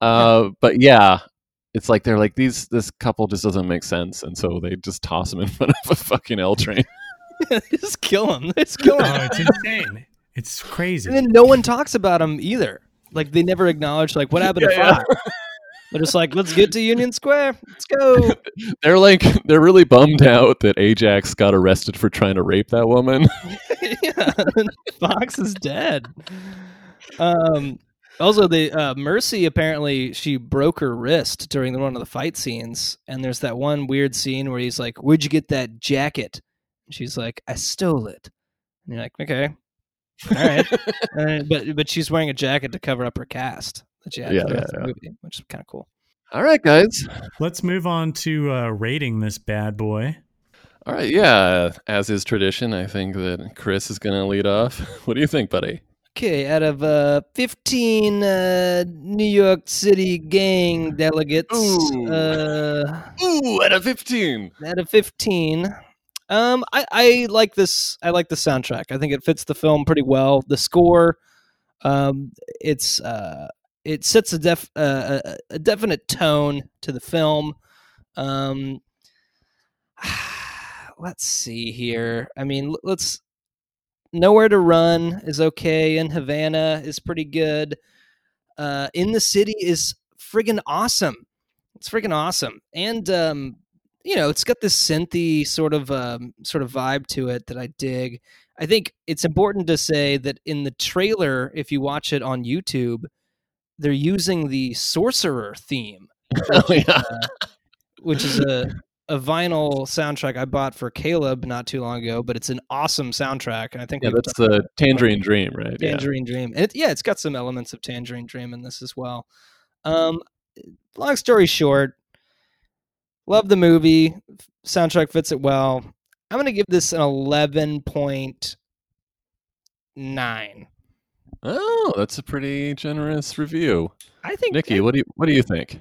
C: Uh, but yeah. It's like they're like these. This couple just doesn't make sense, and so they just toss him in front of a fucking L train.
B: just kill him. Just kill him.
A: Oh, it's insane. It's crazy.
B: And then no one talks about him either. Like they never acknowledge like what happened to
C: Yeah, yeah.
B: Fox. They're just like, let's get to Union Square. Let's go.
C: They're like they're really bummed out that Ajax got arrested for trying to rape that woman.
B: yeah, Fox is dead. Um, Also, the uh, Mercy apparently she broke her wrist during one of the fight scenes, and there's that one weird scene where he's like, "Where'd you get that jacket?" And she's like, "I stole it." And you're like, "Okay, all right," Uh, but but she's wearing a jacket to cover up her cast that she had
C: Yeah, yeah, yeah.
B: movie, which is kind of cool.
C: All right, guys.
A: Let's move on to uh, rating this bad boy.
C: All right, yeah. As is tradition, I think that Chris is going to lead off. What do you think, buddy?
B: Okay, out of uh, 15 uh, New York City gang delegates,
C: Ooh.
B: uh,
C: Ooh, out of fifteen.
B: out of 15 um I, I like this i like the soundtrack i think it fits the film pretty well the score um it's uh it sets a def uh, a definite tone to the film um let's see here i mean let's nowhere to run is okay and havana is pretty good. Uh in the city is friggin awesome. It's friggin' awesome. And um you know it's got this synthy sort of um, sort of vibe to it that i dig. I think it's important to say that in the trailer if you watch it on youtube they're using the sorcerer theme
C: Oh, yeah.
B: uh, which is a a vinyl soundtrack i bought for caleb not too long ago but it's an awesome soundtrack and i think
C: Yeah, that's the Tangerine Dream, right? Yeah.
B: Tangerine Dream. And it, yeah, it's got some elements of Tangerine Dream in this as well. Um, long story short, love the movie. Soundtrack fits it well. I'm going to give this an 11.9.
C: Oh, that's a pretty generous review.
B: I think
C: Nikki, what do you what do you think?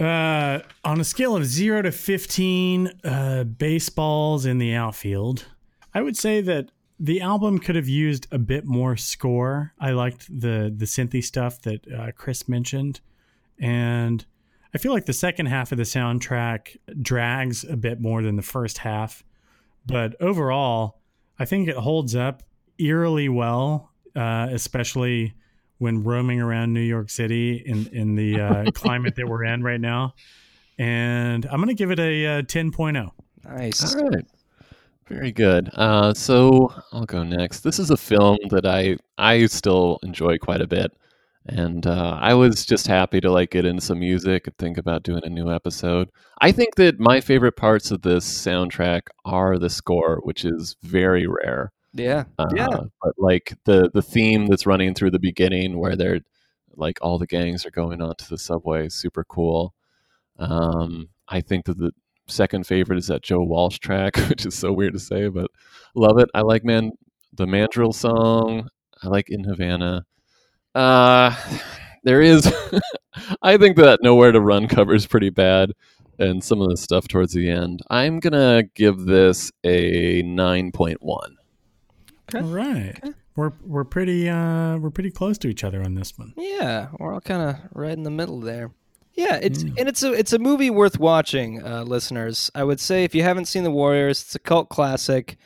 A: Uh, on a scale of zero to 15 uh, baseballs in the outfield, I would say that the album could have used a bit more score. I liked the the synthy stuff that uh, Chris mentioned, and I feel like the second half of the soundtrack drags a bit more than the first half. But overall, I think it holds up eerily well, uh, especially when roaming around New York City in in the uh, climate that we're in right now. And I'm gonna give it a, uh 10.0.
B: Nice.
C: All right. Very good. Uh, so I'll go next. This is a film that I I still enjoy quite a bit, and uh, I was just happy to like get into some music and think about doing a new episode. I think that my favorite parts of this soundtrack are the score, which is very rare.
B: Yeah.
C: Uh,
B: yeah.
C: But like the the theme that's running through the beginning, where they're like all the gangs are going onto the subway, super cool. Um, I think that the second favorite is that Joe Walsh track, which is so weird to say, but love it. I like man the Mandrill song. I like In Havana. Uh there is I think that Nowhere to Run cover is pretty bad and some of the stuff towards the end. I'm gonna give this a nine point one.
A: All right. We're we're pretty uh we're pretty close to each other on this one.
B: Yeah, we're all kind of right in the middle there. Yeah, it's and it's a it's a movie worth watching, uh, listeners. I would say if you haven't seen The Warriors, it's a cult classic,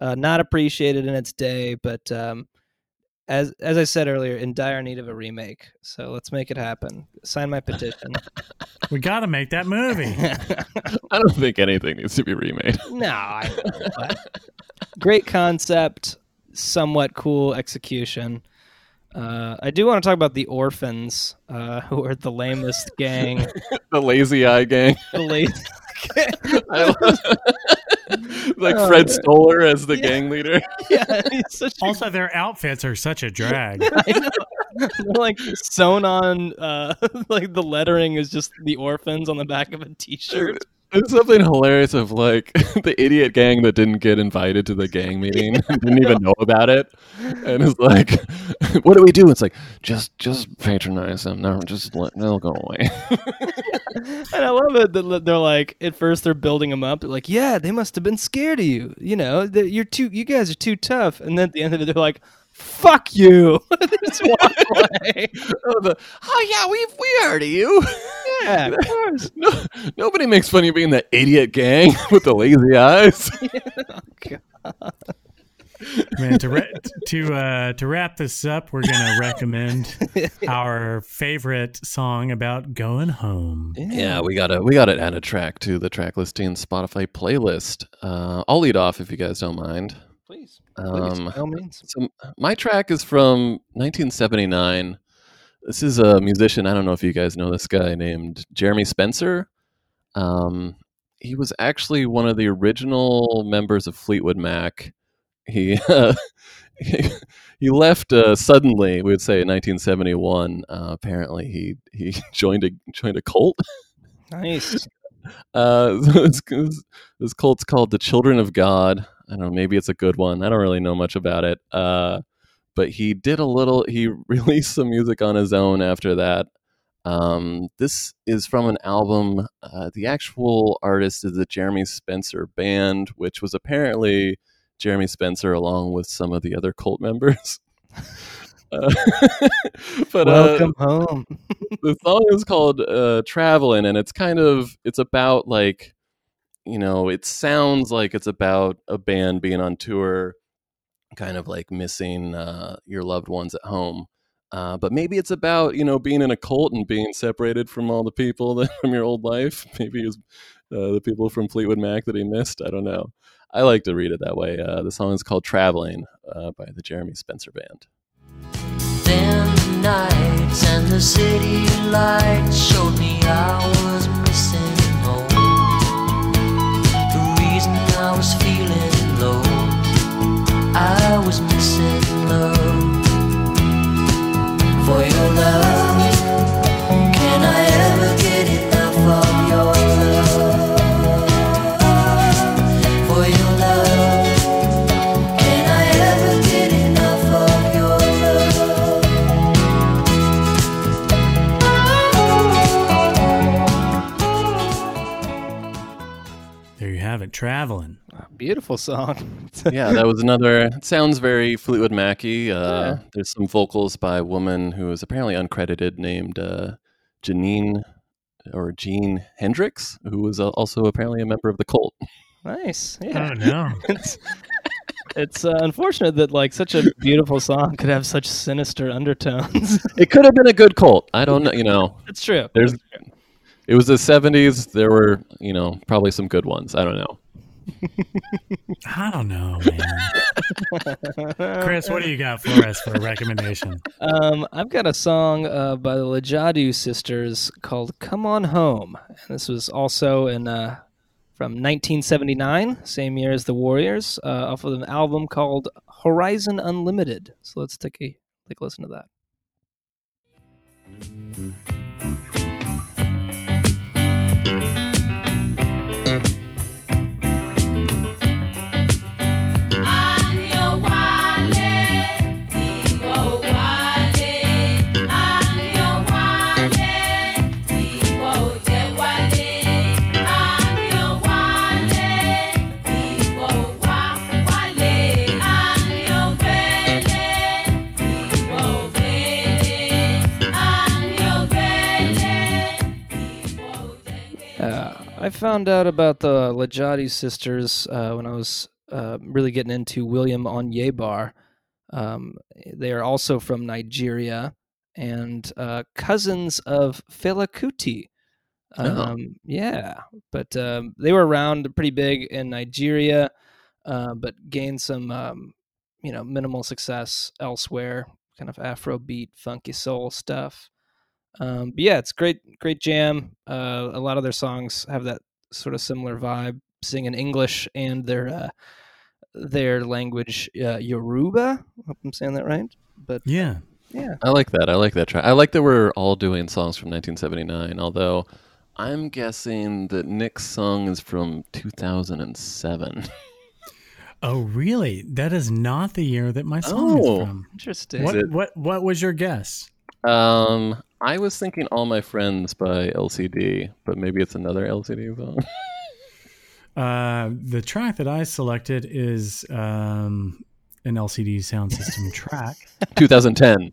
B: uh, not appreciated in its day, but um, as as I said earlier, in dire need of a remake. So let's make it happen. Sign my petition.
A: We got to make that movie.
C: I don't think anything needs to be remade.
B: no, I don't know, great concept, somewhat cool execution. Uh, I do want to talk about the orphans, uh, who are the lamest gang.
C: the lazy eye gang.
B: the lazy.
C: I love- like
B: Oh,
C: Fred. Stoller as the
B: Yeah.
C: gang leader.
B: yeah, he's such a
A: also, their outfits are such a drag.
B: I know. Like sewn on, uh, like the lettering is just the orphans on the back of a T-shirt.
C: There's something hilarious of like the idiot gang that didn't get invited to the gang meeting, didn't even know about it, and is like, "What do we do?" It's like, just just patronize them. No, just let they'll go away.
B: And I love it that they're like, at first they're building them up. They're like, yeah, they must have been scared of you. You know, you're too, you guys are too tough. And then at the end of it, they're like, fuck you. Just walk away.
C: oh, the, oh yeah, we we heard of you.
B: Yeah, of course.
C: No, nobody makes fun of you being the idiot gang with the lazy eyes.
A: Man, to ra- to uh, to wrap this up, we're gonna recommend our favorite song about going home.
C: Yeah, we gotta we gotta add a track to the track listing Spotify playlist. Uh, I'll lead off if you guys don't mind.
B: Please.
C: Um,
B: by all means.
C: So my track is from 1979. this is a musician. I don't know if you guys know this guy named Jeremy Spencer. Um, he was actually one of the original members of Fleetwood Mac. He uh, he, he left uh, suddenly. We would say in 1971. Uh, apparently, he he joined a joined a cult.
B: Nice.
C: Uh, this, this cult's called the Children of God. I don't know. Maybe it's a good one. I don't really know much about it. Uh, but he did a little. He released some music on his own after that. Um, this is from an album. Uh, the actual artist is the Jeremy Spencer Band, which was apparently Jeremy Spencer along with some of the other cult members. Uh, but uh,
B: Welcome home.
C: the song is called uh, "Traveling," and it's kind of it's about like you know it sounds like it's about a band being on tour, kind of like missing uh, your loved ones at home. Uh, but maybe it's about you know being in a cult and being separated from all the people that, from your old life. Maybe it was uh, the people from Fleetwood Mac that he missed. I don't know. I like to read it that way. Uh, the song is called "Traveling" uh, by the Jeremy Spencer Band.
K: Then nights and the city lights showed me I was missing I was feeling low, I was missing love. For your love, can I ever get enough of your love? For your love, can I ever get enough of your love?
A: There you have it, traveling.
B: Beautiful song.
C: yeah, that was another. It sounds very Fleetwood Macy. Uh,
B: Yeah.
C: There's some vocals by a woman who is apparently uncredited named uh, Janine or Jean Hendricks, who was uh, also apparently a member of the cult.
B: Nice. Yeah.
A: Oh no.
B: it's it's uh, unfortunate that like such a beautiful song could have such sinister undertones.
C: It could have been a good cult. I don't know. You know,
B: It's true.
C: there's. It was the '70s. There were, you know, probably some good ones. I don't know.
A: I don't know, man. Chris, what do you got for us for a recommendation?
B: Um, I've got a song uh, by the Lijadu sisters called "Come On Home," and this was also in uh, from 1979, same year as the Warriors, uh, off of an album called Horizon Unlimited. So let's take a take a listen to that. Uh, I found out about the Lijadu sisters uh, when I was uh, really getting into William Onyeabor. Um, they are also from Nigeria and uh, cousins of Fela Kuti.
C: Oh.
B: Um, Yeah, but um, they were around pretty big in Nigeria, uh, but gained some, um, you know, minimal success elsewhere. Kind of Afrobeat, funky soul stuff. Um, but yeah, it's great, great jam. Uh, a lot of their songs have that sort of similar vibe, sing in English and their uh, their language, uh, Yoruba. Hope I'm saying that right. But
A: Yeah.
B: yeah,
C: I like that. I like that track. I like that we're all doing songs from 1979. Although, I'm guessing that Nick's song is from 2007.
A: Oh, really? That is not the year that my song
C: Oh.
A: is from.
B: interesting.
A: What,
C: it-
A: what what was your guess?
C: Um, I was thinking "All My Friends" by LCD, but maybe it's another LCD song.
A: Uh, the track that I selected is um, an LCD sound system track
C: 2010.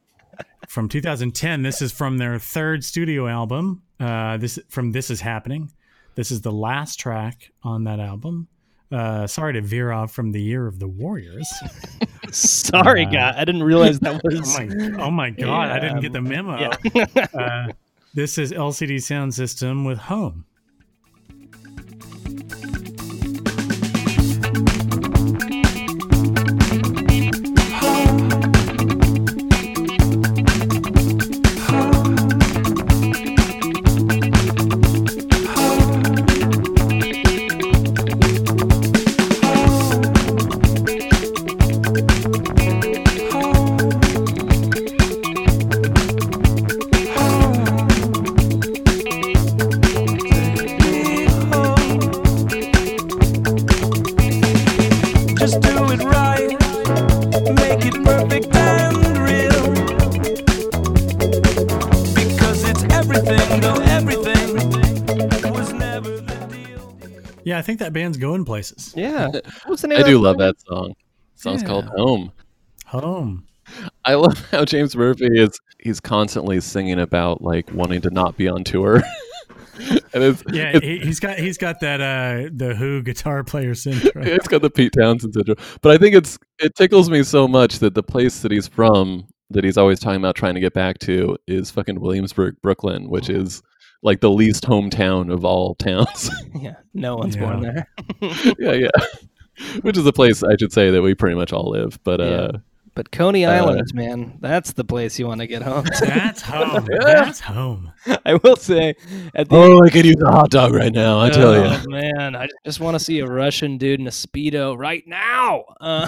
A: from 2010. This is from their third studio album. Uh, this from This Is Happening. This is the last track on that album. Uh, sorry to veer off from the year of the Warriors.
B: Sorry,
A: Uh,
B: guy, I didn't realize that
A: oh
B: was.
A: my, oh my god! I didn't get the memo.
B: Yeah.
A: uh, this is LCD Sound System with. Home. That band's going places.
B: Yeah. What's the name
C: I
B: of
C: do
B: that
C: love that song. The song's
A: Yeah.
C: called Home.
A: Home.
C: I love how James Murphy is he's constantly singing about like wanting to not be on tour. and it's
A: Yeah,
C: it's,
A: he, he's got he's got that uh the Who guitar player syndrome.
C: it's got the Pete Townshend syndrome. But I think it's it tickles me so much that the place that he's from that he's always talking about trying to get back to is fucking Williamsburg, Brooklyn, which is like the least hometown of all towns.
B: Yeah. No one's born there.
C: yeah, yeah. Which is a place I should say that we pretty much all live. But uh
B: But Coney
C: Uh,
B: man, that's the place you want to get home to.
A: That's home. That's home.
B: I will say, at the
C: Oh, I could use a hot dog right now, I tell you.
B: Oh, man, I just want to see a Russian dude in a speedo right now. Uh,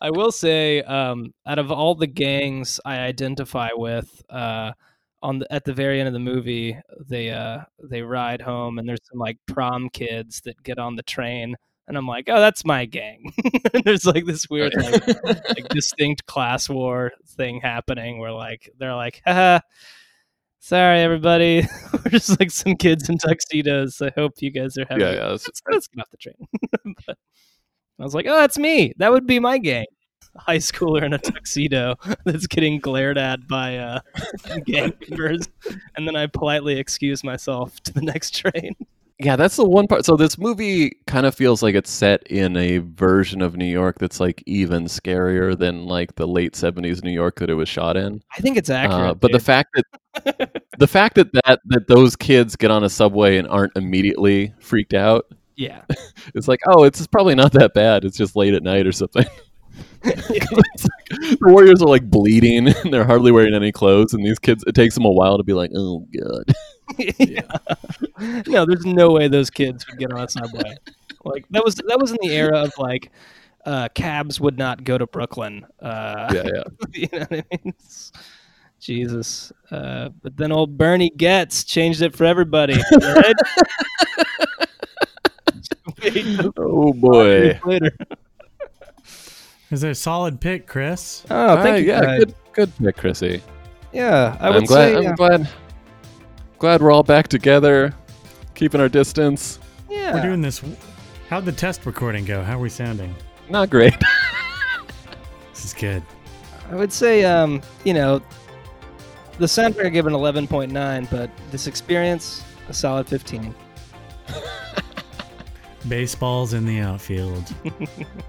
B: I will say, um, out of all the gangs I identify with, uh, on the, at the very end of the movie, they uh, they ride home, and there's some like prom kids that get on the train, and I'm like, oh, that's my gang. There's like this weird, like, like distinct class war thing happening, where like they're like, haha. Sorry, everybody. We're just like some kids in tuxedos. I hope you guys are having.
C: Yeah, yeah, that's-
B: Let's, let's get off the train. but I was like, oh, that's me. That would be my gang. High schooler in a tuxedo that's getting glared at by uh, gang members, and then I politely excuse myself to the next train.
C: Yeah, that's the one part. So this movie kind of feels like it's set in a version of New York that's like even scarier than like the late seventies New York that it was shot in.
B: I think it's accurate.
C: Uh, but the fact that the fact that, that that those kids get on a subway and aren't immediately freaked out,
B: yeah,
C: it's like, oh, it's probably not that bad. It's just late at night or something. It's like, the Warriors are like bleeding and they're hardly wearing any clothes, and these kids, it takes them a while to be like, oh god.
B: yeah. no, there's no way those kids would get on a subway. Like that was that was in the era of like uh, cabs would not go to Brooklyn. Uh,
C: Yeah, yeah.
B: you know what I mean? It's- Jesus. Uh, but then old Bernie Goetz changed it for everybody. right?
C: Oh boy.
B: later.
A: Is that a solid pick, Chris.
B: Oh, thank
C: Alright,
B: you.
C: yeah, good, good pick, Chrissy.
B: Yeah, I
C: I'm
B: would
C: glad.
B: say.
C: I'm
B: yeah.
C: glad. Glad we're all back together, keeping our distance.
B: yeah.
A: We're doing this. How'd the test recording go? How are we sounding?
C: Not great.
A: This is good.
B: I would say, um, you know, the soundtrack I give an 11.9, but this experience, a solid 15.
A: Baseballs in the outfield.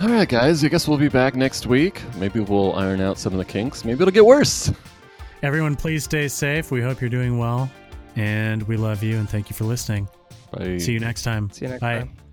C: all right, guys. I guess we'll be back next week. Maybe we'll iron out some of the kinks. Maybe it'll get worse.
A: Everyone, please stay safe. We hope you're doing well. And we love you and thank you for listening.
C: Bye.
A: See you next time.
B: See you next
A: Bye.
B: time.